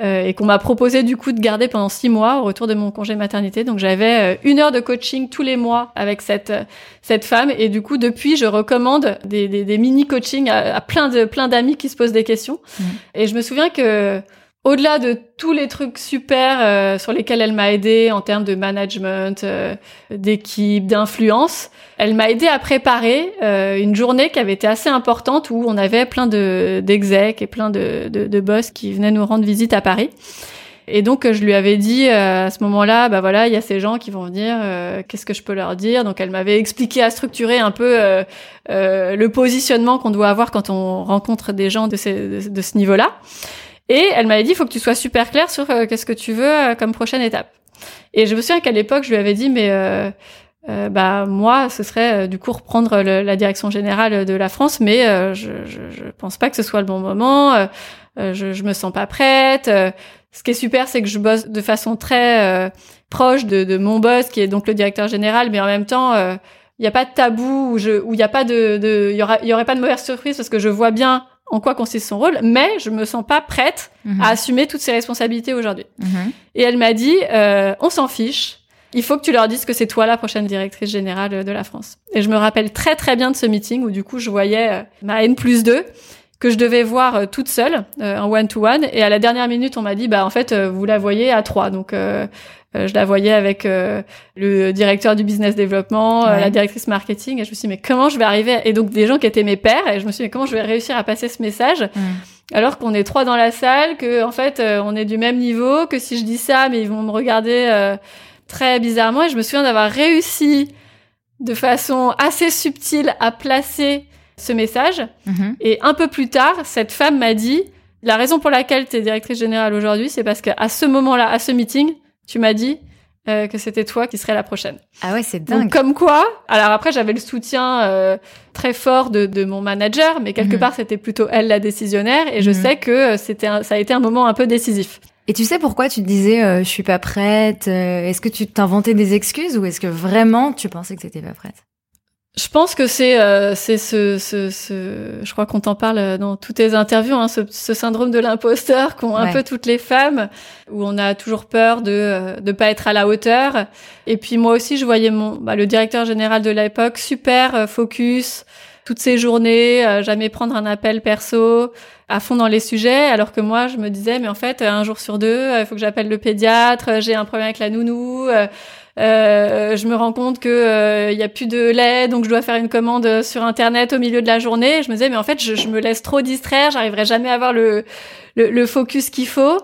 euh, et qu'on m'a proposé du coup de garder pendant six mois au retour de mon congé maternité. Donc j'avais euh, une heure de coaching tous les mois avec cette euh, cette femme et du coup depuis je recommande des, des, des mini coaching à, à plein de plein d'amis qui se posent des questions. Mhm. Et je me souviens que au-delà de tous les trucs super euh, sur lesquels elle m'a aidé en termes de management, euh, d'équipe, d'influence, elle m'a aidé à préparer euh, une journée qui avait été assez importante où on avait plein de d'execs et plein de, de, de boss qui venaient nous rendre visite à Paris. Et donc je lui avais dit euh, à ce moment-là, bah voilà, il y a ces gens qui vont venir, euh, qu'est-ce que je peux leur dire? Donc elle m'avait expliqué à structurer un peu euh, le positionnement qu'on doit avoir quand on rencontre des gens de, ces- de ce niveau-là. Et elle m'avait dit, il faut que tu sois super clair sur euh, qu'est-ce que tu veux euh, comme prochaine étape. Et je me souviens qu'à l'époque, je lui avais dit, mais euh, euh, bah moi, ce serait du coup reprendre la direction générale de la France, mais je, je, je pense pas que ce soit le bon moment. je, je me sens pas prête. ce qui est super, c'est que je bosse de façon très proche de, de mon boss, qui est donc le directeur général, mais en même temps, il n'y a pas de tabou où il y a pas de, de, il y aura, il y aurait pas de mauvaise surprise parce que je vois bien en quoi consiste son rôle, mais je me sens pas prête Mhm. à assumer toutes ses responsabilités aujourd'hui. Mhm. Et elle m'a dit, euh, on s'en fiche. Il faut que tu leur dises que c'est toi la prochaine directrice générale de la France. Et je me rappelle très très bien de ce meeting où du coup je voyais euh, ma N plus 2 que je devais voir euh, toute seule, euh, en one-to-one. Et à la dernière minute, on m'a dit, bah en fait, euh, vous la voyez à trois. Donc je la voyais avec euh, le directeur du business développement, euh, Ouais. la directrice marketing. Et je me suis dit, mais comment je vais arriver Et donc des gens qui étaient mes pères. Et je me suis dit, mais comment je vais réussir à passer ce message? Mhm. alors qu'on est trois dans la salle, que en fait euh, on est du même niveau, que si je dis ça, mais ils vont me regarder euh, très bizarrement. Et je me souviens d'avoir réussi de façon assez subtile à placer ce message. Mhm. Et un peu plus tard, cette femme m'a dit la raison pour laquelle tu es directrice générale aujourd'hui, c'est parce qu'à ce moment-là, à ce meeting, tu m'as dit euh, que c'était toi qui serais la prochaine. Ah ouais, c'est dingue. Donc comme quoi, alors après j'avais le soutien euh, très fort de, de mon manager, mais quelque Mhm. part c'était plutôt elle la décisionnaire, et je Mhm. sais que euh, c'était un- ça a été un moment un peu décisif. Et tu sais pourquoi tu te disais euh, je suis pas prête euh, Est-ce que tu t'inventais des excuses ou est-ce que vraiment tu pensais que t'étais pas prête? Je pense que c'est euh, c'est ce, ce, ce je crois qu'on t'en parle euh, dans toutes tes interviews, hein, ce, ce syndrome de l'imposteur qu'ont un peu toutes les femmes, où on a toujours peur de euh, de pas être à la hauteur. Et puis moi aussi, je voyais mon bah, le directeur général de l'époque super euh, focus toutes ces journées, euh, jamais prendre un appel perso, à fond dans les sujets, alors que moi je me disais mais en fait un jour sur deux, il faut que j'appelle le pédiatre, j'ai un problème avec la nounou. Euh, euh, je me rends compte que euh, il y a plus de lait, donc je dois faire une commande sur internet au milieu de la journée. Je me disais mais en fait je, je me laisse trop distraire, j'arriverai jamais à avoir le, le, le focus qu'il faut.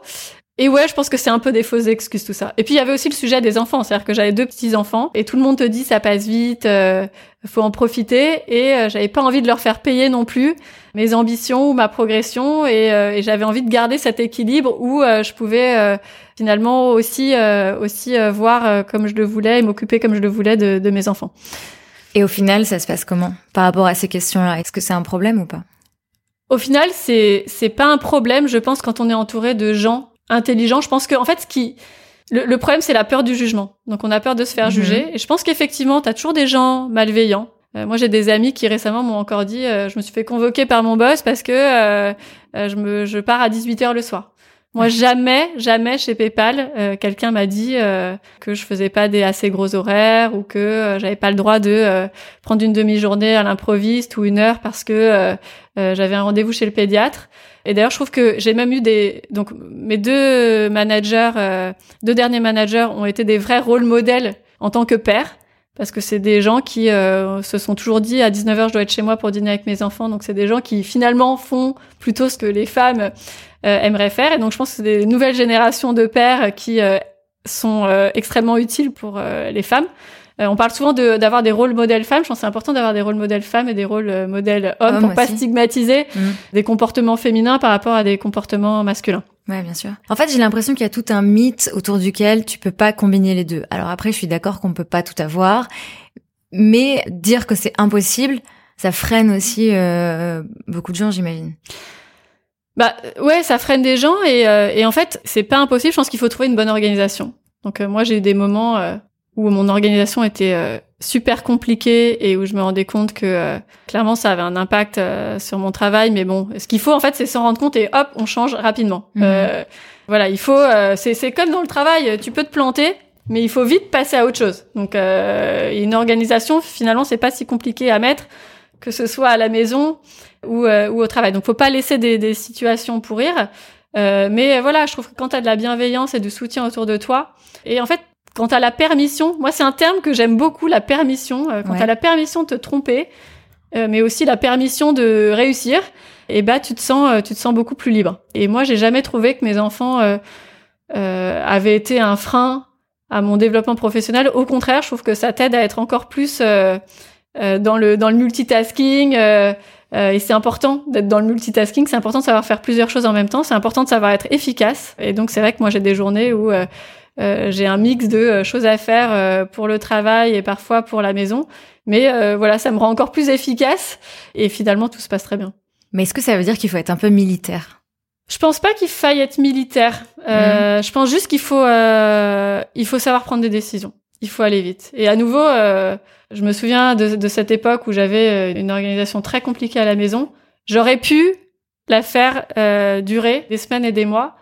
Et ouais, je pense que c'est un peu des fausses excuses tout ça. Et puis il y avait aussi le sujet des enfants, c'est-à-dire que j'avais deux petits enfants et tout le monde te dit ça passe vite, euh, faut en profiter. Et euh, j'avais pas envie de leur faire payer non plus mes ambitions ou ma progression. Et, euh, et j'avais envie de garder cet équilibre où euh, je pouvais euh, finalement aussi euh, aussi euh, voir comme je le voulais et m'occuper comme je le voulais de, de mes enfants. Et au final, ça se passe comment? Par rapport à ces questions-là Est-ce que c'est un problème ou pas? Au final, c'est c'est pas un problème, je pense, quand on est entouré de gens intelligents. Je pense que en fait, ce qui le, problème, c'est la peur du jugement. Donc, on a peur de se faire mhm. juger. Et je pense qu'effectivement, tu as toujours des gens malveillants. Euh, moi, j'ai des amis qui récemment m'ont encore dit, euh, je me suis fait convoquer par mon boss parce que euh, je me, je pars à 18 h le soir. Moi, jamais, jamais chez PayPal, quelqu'un m'a dit que je faisais pas des assez gros horaires ou que j'avais pas le droit de prendre une demi-journée à l'improviste ou une heure parce que j'avais un rendez-vous chez le pédiatre. Et d'ailleurs, je trouve que j'ai même eu des donc mes deux managers, euh, deux derniers managers ont été des vrais rôles modèles en tant que père parce que c'est des gens qui euh, se sont toujours dit à 19h je dois être chez moi pour dîner avec mes enfants. Donc c'est des gens qui finalement font plutôt ce que les femmes euh, aimeraient faire. Et donc je pense que c'est des nouvelles générations de pères qui sont extrêmement utiles pour les femmes euh, on parle souvent d'avoir des rôles modèles femmes. Je pense que c'est important d'avoir des rôles modèles femmes et des rôles euh, modèles hommes pour pas stigmatiser mm. des comportements féminins par rapport à des comportements masculins. Ouais, bien sûr. En fait, j'ai l'impression qu'il y a tout un mythe autour duquel tu peux pas combiner les deux. Alors après, je suis d'accord qu'on peut pas tout avoir, mais dire que c'est impossible, ça freine aussi euh, beaucoup de gens, j'imagine. Bah ouais, ça freine des gens et, et en fait, c'est pas impossible. Je pense qu'il faut trouver une bonne organisation. Donc moi, j'ai eu des moments où mon organisation était euh, super compliquée et où je me rendais compte que euh, clairement ça avait un impact euh, sur mon travail. Mais bon, ce qu'il faut en fait, c'est s'en rendre compte et hop, on change rapidement. Mhm. voilà, il faut. c'est comme dans le travail, tu peux te planter, mais il faut vite passer à autre chose. Donc une organisation, finalement, c'est pas si compliqué à mettre, que ce soit à la maison ou, ou au travail. Donc faut pas laisser des, des situations pourrir. mais voilà, je trouve que quand tu as de la bienveillance et du soutien autour de toi, et en fait, quand tu as la permission, moi c'est un terme que j'aime beaucoup, la permission, euh, quand tu as la permission de te tromper, euh, mais aussi la permission de réussir, et eh bah tu te sens euh, tu te sens beaucoup plus libre. Et moi j'ai jamais trouvé que mes enfants avaient été un frein à mon développement professionnel. Au contraire, je trouve que ça t'aide à être encore plus dans le dans le multitasking. et c'est important d'être dans le multitasking. C'est important de savoir faire plusieurs choses en même temps. C'est important de savoir être efficace. Et donc c'est vrai que moi j'ai des journées où euh, j'ai un mix de euh, choses à faire euh, pour le travail et parfois pour la maison. Mais voilà, ça me rend encore plus efficace et finalement tout se passe très bien. Mais est-ce que ça veut dire qu'il faut être un peu militaire? Je pense pas qu'il faille être militaire. Mhm. Je pense juste qu'il faut il faut savoir prendre des décisions. Il faut aller vite. Et à nouveau, je me souviens de, de cette époque où j'avais une organisation très compliquée à la maison. J'aurais pu la faire durer des semaines et des mois.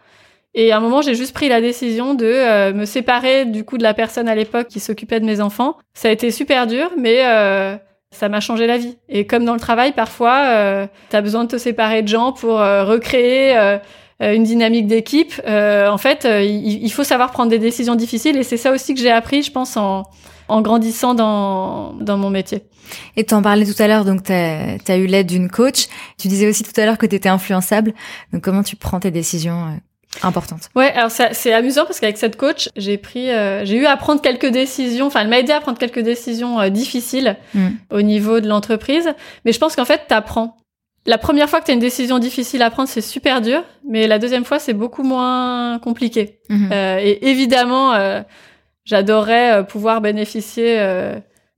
Et à un moment, j'ai juste pris la décision de euh, me séparer du coup de la personne à l'époque qui s'occupait de mes enfants. Ça a été super dur, mais euh, ça m'a changé la vie. Et comme dans le travail, parfois, euh, tu besoin de te séparer de gens pour euh, recréer une dynamique d'équipe. en fait, il, faut savoir prendre des décisions difficiles, et c'est ça aussi que j'ai appris, je pense, en, en grandissant dans, dans mon métier. Et tu en parlais tout à l'heure, donc tu as, eu l'aide d'une coach. Tu disais aussi tout à l'heure que tu étais influençable. Donc comment tu prends tes décisions importante. Ouais, alors c'est amusant parce qu'avec cette coach, j'ai pris, euh, j'ai eu à prendre quelques décisions. Enfin, elle m'a aidé à prendre quelques décisions euh, difficiles mm. au niveau de l'entreprise. Mais je pense qu'en fait, t'apprends. La première fois que tu as une décision difficile à prendre, c'est super dur, mais la deuxième fois, c'est beaucoup moins compliqué. Mm-hmm. Euh, et évidemment, j'adorerais pouvoir bénéficier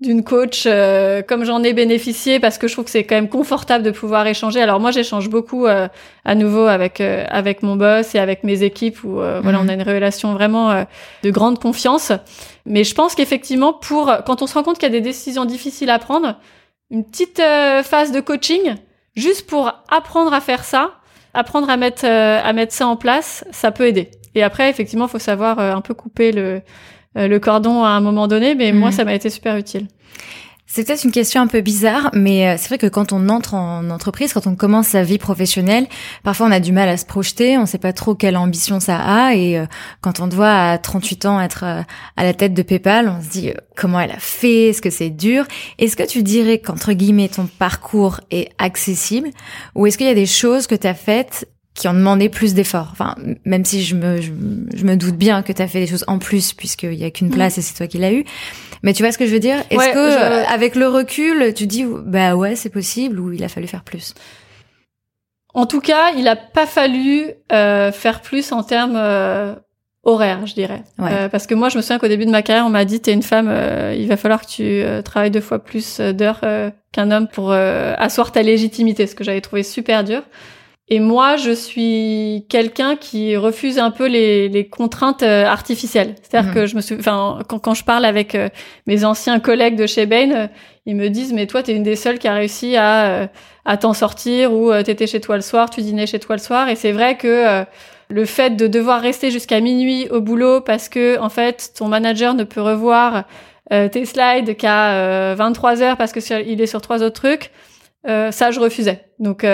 d'une coach euh, comme j'en ai bénéficié parce que je trouve que c'est quand même confortable de pouvoir échanger. Alors moi j'échange beaucoup euh, à nouveau avec euh, avec mon boss et avec mes équipes où voilà on a mhm. une relation vraiment de grande confiance. Mais je pense qu'effectivement pour quand on se rend compte qu'il y a des décisions difficiles à prendre, une petite phase de coaching juste pour apprendre à faire ça, apprendre à mettre à mettre ça en place, ça peut aider. Et après effectivement faut savoir un peu couper le euh, le cordon à un moment donné, mais moi, mhm. ça m'a été super utile. C'est peut-être une question un peu bizarre, mais euh, c'est vrai que quand on entre en entreprise, quand on commence sa vie professionnelle, parfois on a du mal à se projeter, on sait pas trop quelle ambition ça a, et euh, quand on doit à 38 ans être à la tête de PayPal, on se dit comment elle a fait, est-ce que c'est dur? Est-ce que tu dirais qu'entre guillemets ton parcours est accessible, ou est-ce qu'il y a des choses que tu as faites qui ont demandé plus d'efforts. Enfin, même si je me, je, me doute bien que tu as fait des choses en plus puisqu'il y a qu'une mm. place et c'est toi qui l'as eu. Mais tu vois ce que je veux dire? Est-ce que avec le recul, tu dis bah ouais, c'est possible ou il a fallu faire plus? En tout cas, il a pas fallu euh, faire plus en termes euh, horaire, je dirais. Euh, parce que moi, je me souviens qu'au début de ma carrière, on m'a dit, t'es une femme, euh, il va falloir que tu euh, travailles deux fois plus d'heures qu'un homme pour asseoir ta légitimité, ce que j'avais trouvé super dur. Et moi, je suis quelqu'un qui refuse un peu les, les contraintes artificielles. C'est-à-dire mhm. que je me suis, enfin, quand, quand, je parle avec mes anciens collègues de chez Bain, ils me disent, mais toi, t'es une des seules qui a réussi à, à t'en sortir ou t'étais chez toi le soir, tu dînais chez toi le soir. Et c'est vrai que le fait de devoir rester jusqu'à minuit au boulot parce que en fait ton manager ne peut revoir euh, tes slides qu'à 23 euh, heures parce que il est sur trois autres trucs, euh, ça je refusais. Donc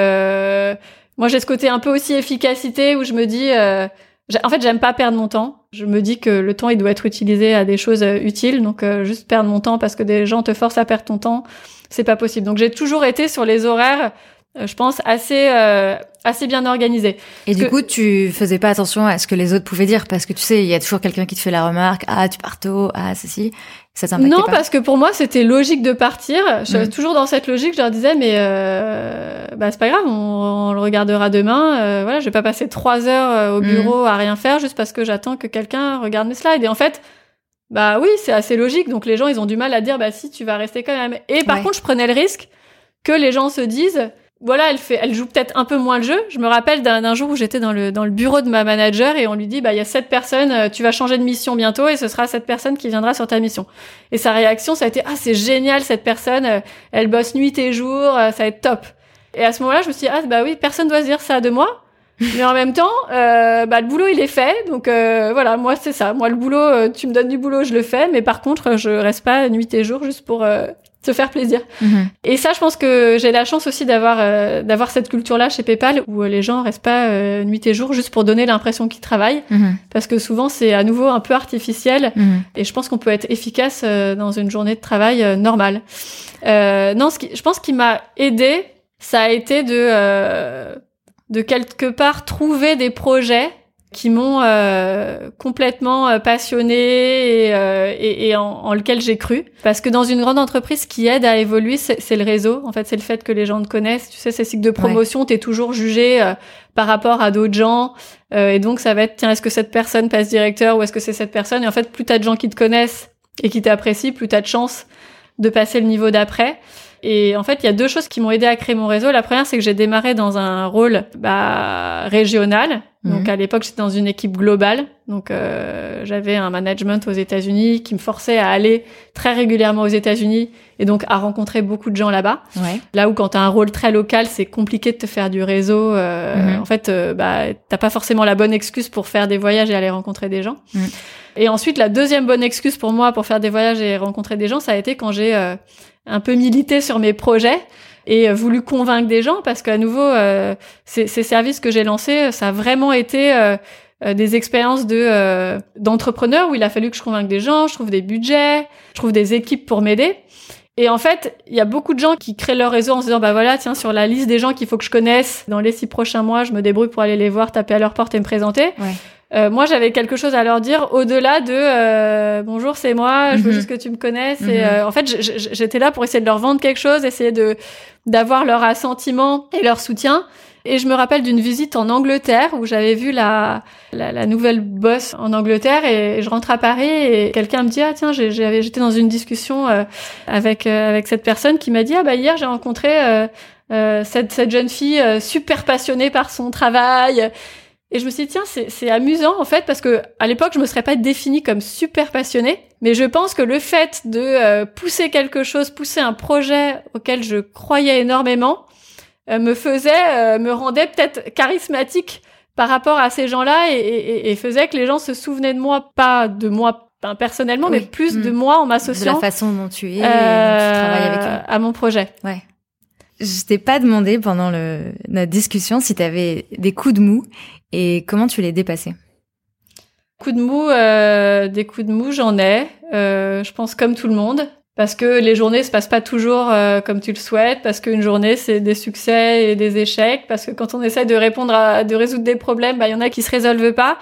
moi j'ai ce côté un peu aussi efficacité où je me dis en fait j'aime pas perdre mon temps. Je me dis que le temps il doit être utilisé à des choses utiles donc juste perdre mon temps parce que des gens te forcent à perdre ton temps, c'est pas possible. Donc j'ai toujours été sur les horaires euh, je pense, assez euh, assez bien organisé. Et du coup, tu faisais pas attention à ce que les autres pouvaient dire parce que tu sais, il y a toujours quelqu'un qui te fait la remarque, ah tu pars tôt, ah ceci, ça t'impactait Non, parce que pour moi, c'était logique de partir. Je mhm. toujours dans cette logique. Je leur disais, mais euh, bah c'est pas grave, on, le regardera demain. Euh, voilà, je vais pas passer trois heures au mhm. bureau à rien faire juste parce que j'attends que quelqu'un regarde mes slides. Et en fait. Bah oui, c'est assez logique. Donc les gens, ils ont du mal à dire, bah si, tu vas rester quand même. Et par contre, je prenais le risque que les gens se disent, voilà, elle fait, elle joue peut-être un peu moins le jeu. Je me rappelle d'un jour où j'étais dans le dans le bureau de ma manager et on lui dit bah il y a cette personne, euh, tu vas changer de mission bientôt et ce sera cette personne qui viendra sur ta mission. Et sa réaction ça a été ah c'est génial cette personne, euh, elle bosse nuit et jour, euh, ça va être top. Et à ce moment-là je me suis dit ah bah oui personne doit se dire ça de moi. Mais en même temps, bah, le boulot il est fait, donc voilà, moi c'est ça. Moi le boulot, tu me donnes du boulot, je le fais, mais par contre je reste pas nuit et jour juste pour se faire plaisir. Mhm. Et ça, je pense que j'ai la chance aussi d'avoir euh, d'avoir cette culture-là chez PayPal où euh, les gens restent pas euh, nuit et jour juste pour donner l'impression qu'ils travaillent, mhm. parce que souvent c'est à nouveau un peu artificiel. Mhm. Et je pense qu'on peut être efficace dans une journée de travail normale. non, ce qui, je pense qu'il m'a aidé, ça a été de de quelque part trouver des projets qui m'ont euh, complètement euh, passionné et, euh, et, et en, en, lequel j'ai cru. Parce que dans une grande entreprise, ce qui aide à évoluer, c'est le réseau. En fait, c'est le fait que les gens te connaissent. Tu sais, ces cycles de promotion, tu es toujours jugé par rapport à d'autres gens. et donc, ça va être, tiens, est-ce que cette personne passe directeur ou est-ce que c'est cette personne? Et en fait, plus t'as de gens qui te connaissent et qui t'apprécient, plus t'as de chances de passer le niveau d'après. Et en fait, il y a deux choses qui m'ont aidé à créer mon réseau. La première, c'est que j'ai démarré dans un rôle bah, régional. Donc mhm. à l'époque, j'étais dans une équipe globale. Donc euh, j'avais un management aux États-Unis qui me forçait à aller très régulièrement aux États-Unis et donc à rencontrer beaucoup de gens là-bas. Ouais. Là où quand tu as un rôle très local, c'est compliqué de te faire du réseau. Euh, mhm. En fait, euh, bah t'as pas forcément la bonne excuse pour faire des voyages et aller rencontrer des gens. Mhm. Et ensuite, la deuxième bonne excuse pour moi pour faire des voyages et rencontrer des gens, ça a été quand j'ai euh, un peu milité sur mes projets et euh, voulu convaincre des gens parce qu'à nouveau, euh, ces, ces, services que j'ai lancés, ça a vraiment été euh, des expériences de d'entrepreneurs où il a fallu que je convainque des gens, je trouve des budgets, je trouve des équipes pour m'aider. Et en fait, il y a beaucoup de gens qui créent leur réseau en se disant bah voilà, tiens, sur la liste des gens qu'il faut que je connaisse dans les six prochains mois, je me débrouille pour aller les voir, taper à leur porte et me présenter. Ouais. Euh, moi, j'avais quelque chose à leur dire au-delà de euh, bonjour, c'est moi, je veux mhm. juste que tu me connaisses. Et mhm. euh, en fait, j'étais là pour essayer de leur vendre quelque chose, essayer de d'avoir leur assentiment et leur soutien. Et je me rappelle d'une visite en Angleterre où j'avais vu la, la, la, nouvelle boss en Angleterre et je rentre à Paris et quelqu'un me dit ah tiens j'étais dans une discussion avec avec cette personne qui m'a dit ah bah hier j'ai rencontré cette, cette jeune fille super passionnée par son travail et je me suis dit, tiens, c'est amusant en fait, parce que à l'époque, je me serais pas définie comme super passionnée, mais je pense que le fait de euh, pousser quelque chose, pousser un projet auquel je croyais énormément, euh, me faisait, euh, me rendait peut-être charismatique par rapport à ces gens-là et, et, faisait que les gens se souvenaient de moi, pas de moi personnellement, mais plus de mm. moi en m'associant. De la façon dont tu es, et dont tu travailles avec eux. À mon projet. Ouais. Je t'ai pas demandé pendant le, notre discussion si tu avais des coups de mou et comment tu les dépassais Coups de mou, euh, des coups de mou, j'en ai. Euh, je pense comme tout le monde. Parce que les journées se passent pas toujours euh, comme tu le souhaites, parce qu'une journée c'est des succès et des échecs, parce que quand on essaie de répondre à, de résoudre des problèmes, bah il y en a qui se résolvent pas.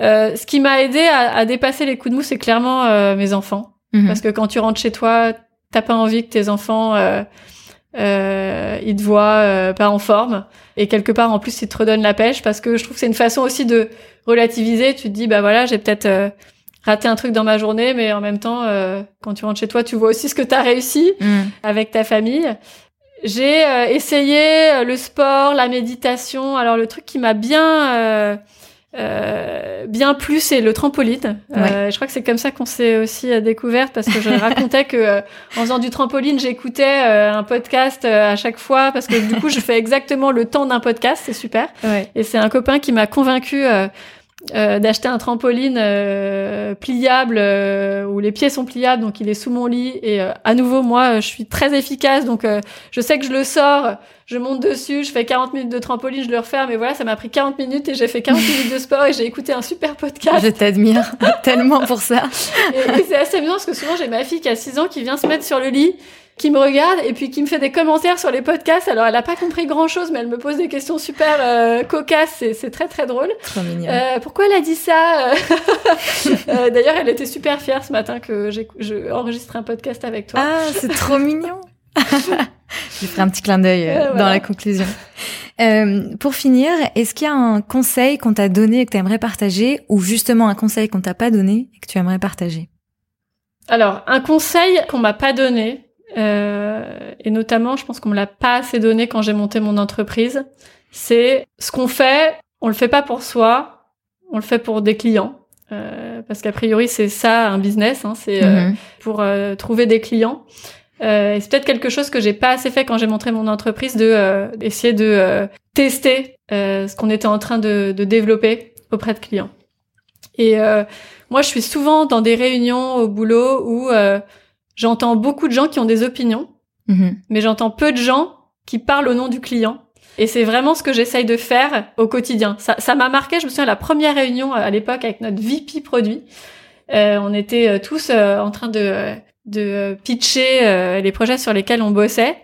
Euh, ce qui m'a aidé à, à, dépasser les coups de mou, c'est clairement euh, mes enfants, mhm. parce que quand tu rentres chez toi, t'as pas envie que tes enfants euh, il te voit euh, pas en forme et quelque part en plus il te redonne la pêche parce que je trouve que c'est une façon aussi de relativiser. Tu te dis bah voilà j'ai peut-être euh, raté un truc dans ma journée, mais en même temps quand tu rentres chez toi tu vois aussi ce que tu as réussi mm. avec ta famille. J'ai essayé le sport, la méditation. Alors le truc qui m'a bien euh, bien plus c'est le trampoline. Euh, je crois que c'est comme ça qu'on s'est aussi euh, découverte parce que je (laughs) racontais que euh, en faisant du trampoline, j'écoutais un podcast à chaque fois parce que du coup, je fais exactement le temps d'un podcast, c'est super. Et c'est un copain qui m'a convaincu euh, d'acheter un trampoline euh, pliable euh, où les pieds sont pliables donc il est sous mon lit. Et à nouveau moi je suis très efficace donc je sais que je le sors je monte dessus je fais 40 minutes de trampoline je le referme mais voilà ça m'a pris 40 minutes et j'ai fait 40 minutes de sport et j'ai écouté un super podcast. Je t'admire (laughs) tellement pour ça. Et, et c'est assez amusant parce que souvent j'ai ma fille qui a 6 ans qui vient se mettre sur le lit qui me regarde et puis qui me fait des commentaires sur les podcasts. Alors, elle a pas compris grand chose, mais elle me pose des questions super euh, cocasses. C'est très très drôle. Trop mignon. Euh, pourquoi elle a dit ça (laughs) euh, D'ailleurs, elle était super fière ce matin que j'ai enregistré un podcast avec toi. Ah, c'est trop mignon. (laughs) je ferai un petit clin d'œil dans la conclusion. pour finir, est-ce qu'il y a un conseil qu'on t'a donné et que tu aimerais partager, ou justement un conseil qu'on t'a pas donné et que tu aimerais partager? Alors, un conseil qu'on m'a pas donné, euh, et notamment, je pense qu'on me l'a pas assez donné quand j'ai monté mon entreprise. C'est ce qu'on fait, on le fait pas pour soi, on le fait pour des clients. Euh, parce qu'a priori, c'est ça un business, hein, c'est euh, mhm. pour euh, trouver des clients. et c'est peut-être quelque chose que j'ai pas assez fait quand j'ai monté mon entreprise, de essayer de tester ce qu'on était en train de, de, développer auprès de clients. Et moi, je suis souvent dans des réunions au boulot où J'entends beaucoup de gens qui ont des opinions, mhm. mais j'entends peu de gens qui parlent au nom du client. Et c'est vraiment ce que j'essaye de faire au quotidien. Ça, m'a marqué. Je me souviens la première réunion euh, à l'époque avec notre VP produit. Euh, on était euh, tous en train de, de pitcher les projets sur lesquels on bossait.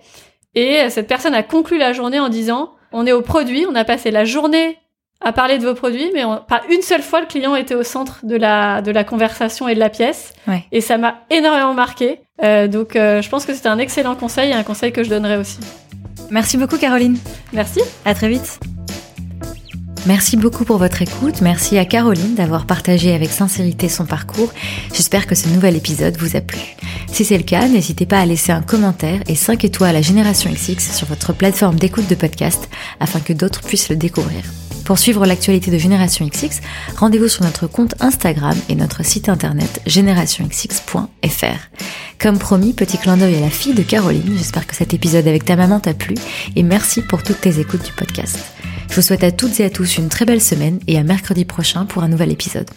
Et cette personne a conclu la journée en disant on est au produit, on a passé la journée à parler de vos produits, mais pas une seule fois le client était au centre de la de la conversation et de la pièce. Et ça m'a énormément marqué. Euh, donc euh, je pense que c'était un excellent conseil et un conseil que je donnerais aussi. Merci beaucoup Caroline. Merci. À très vite. Merci beaucoup pour votre écoute. Merci à Caroline d'avoir partagé avec sincérité son parcours. J'espère que ce nouvel épisode vous a plu. Si c'est le cas, n'hésitez pas à laisser un commentaire et 5 étoiles à Génération XX sur votre plateforme d'écoute de podcast afin que d'autres puissent le découvrir. Pour suivre l'actualité de Génération XX, rendez-vous sur notre compte Instagram et notre site internet générationxx.fr. Comme promis, petit clin d'œil à la fille de Caroline, j'espère que cet épisode avec ta maman t'a plu et merci pour toutes tes écoutes du podcast. Je vous souhaite à toutes et à tous une très belle semaine et à mercredi prochain pour un nouvel épisode.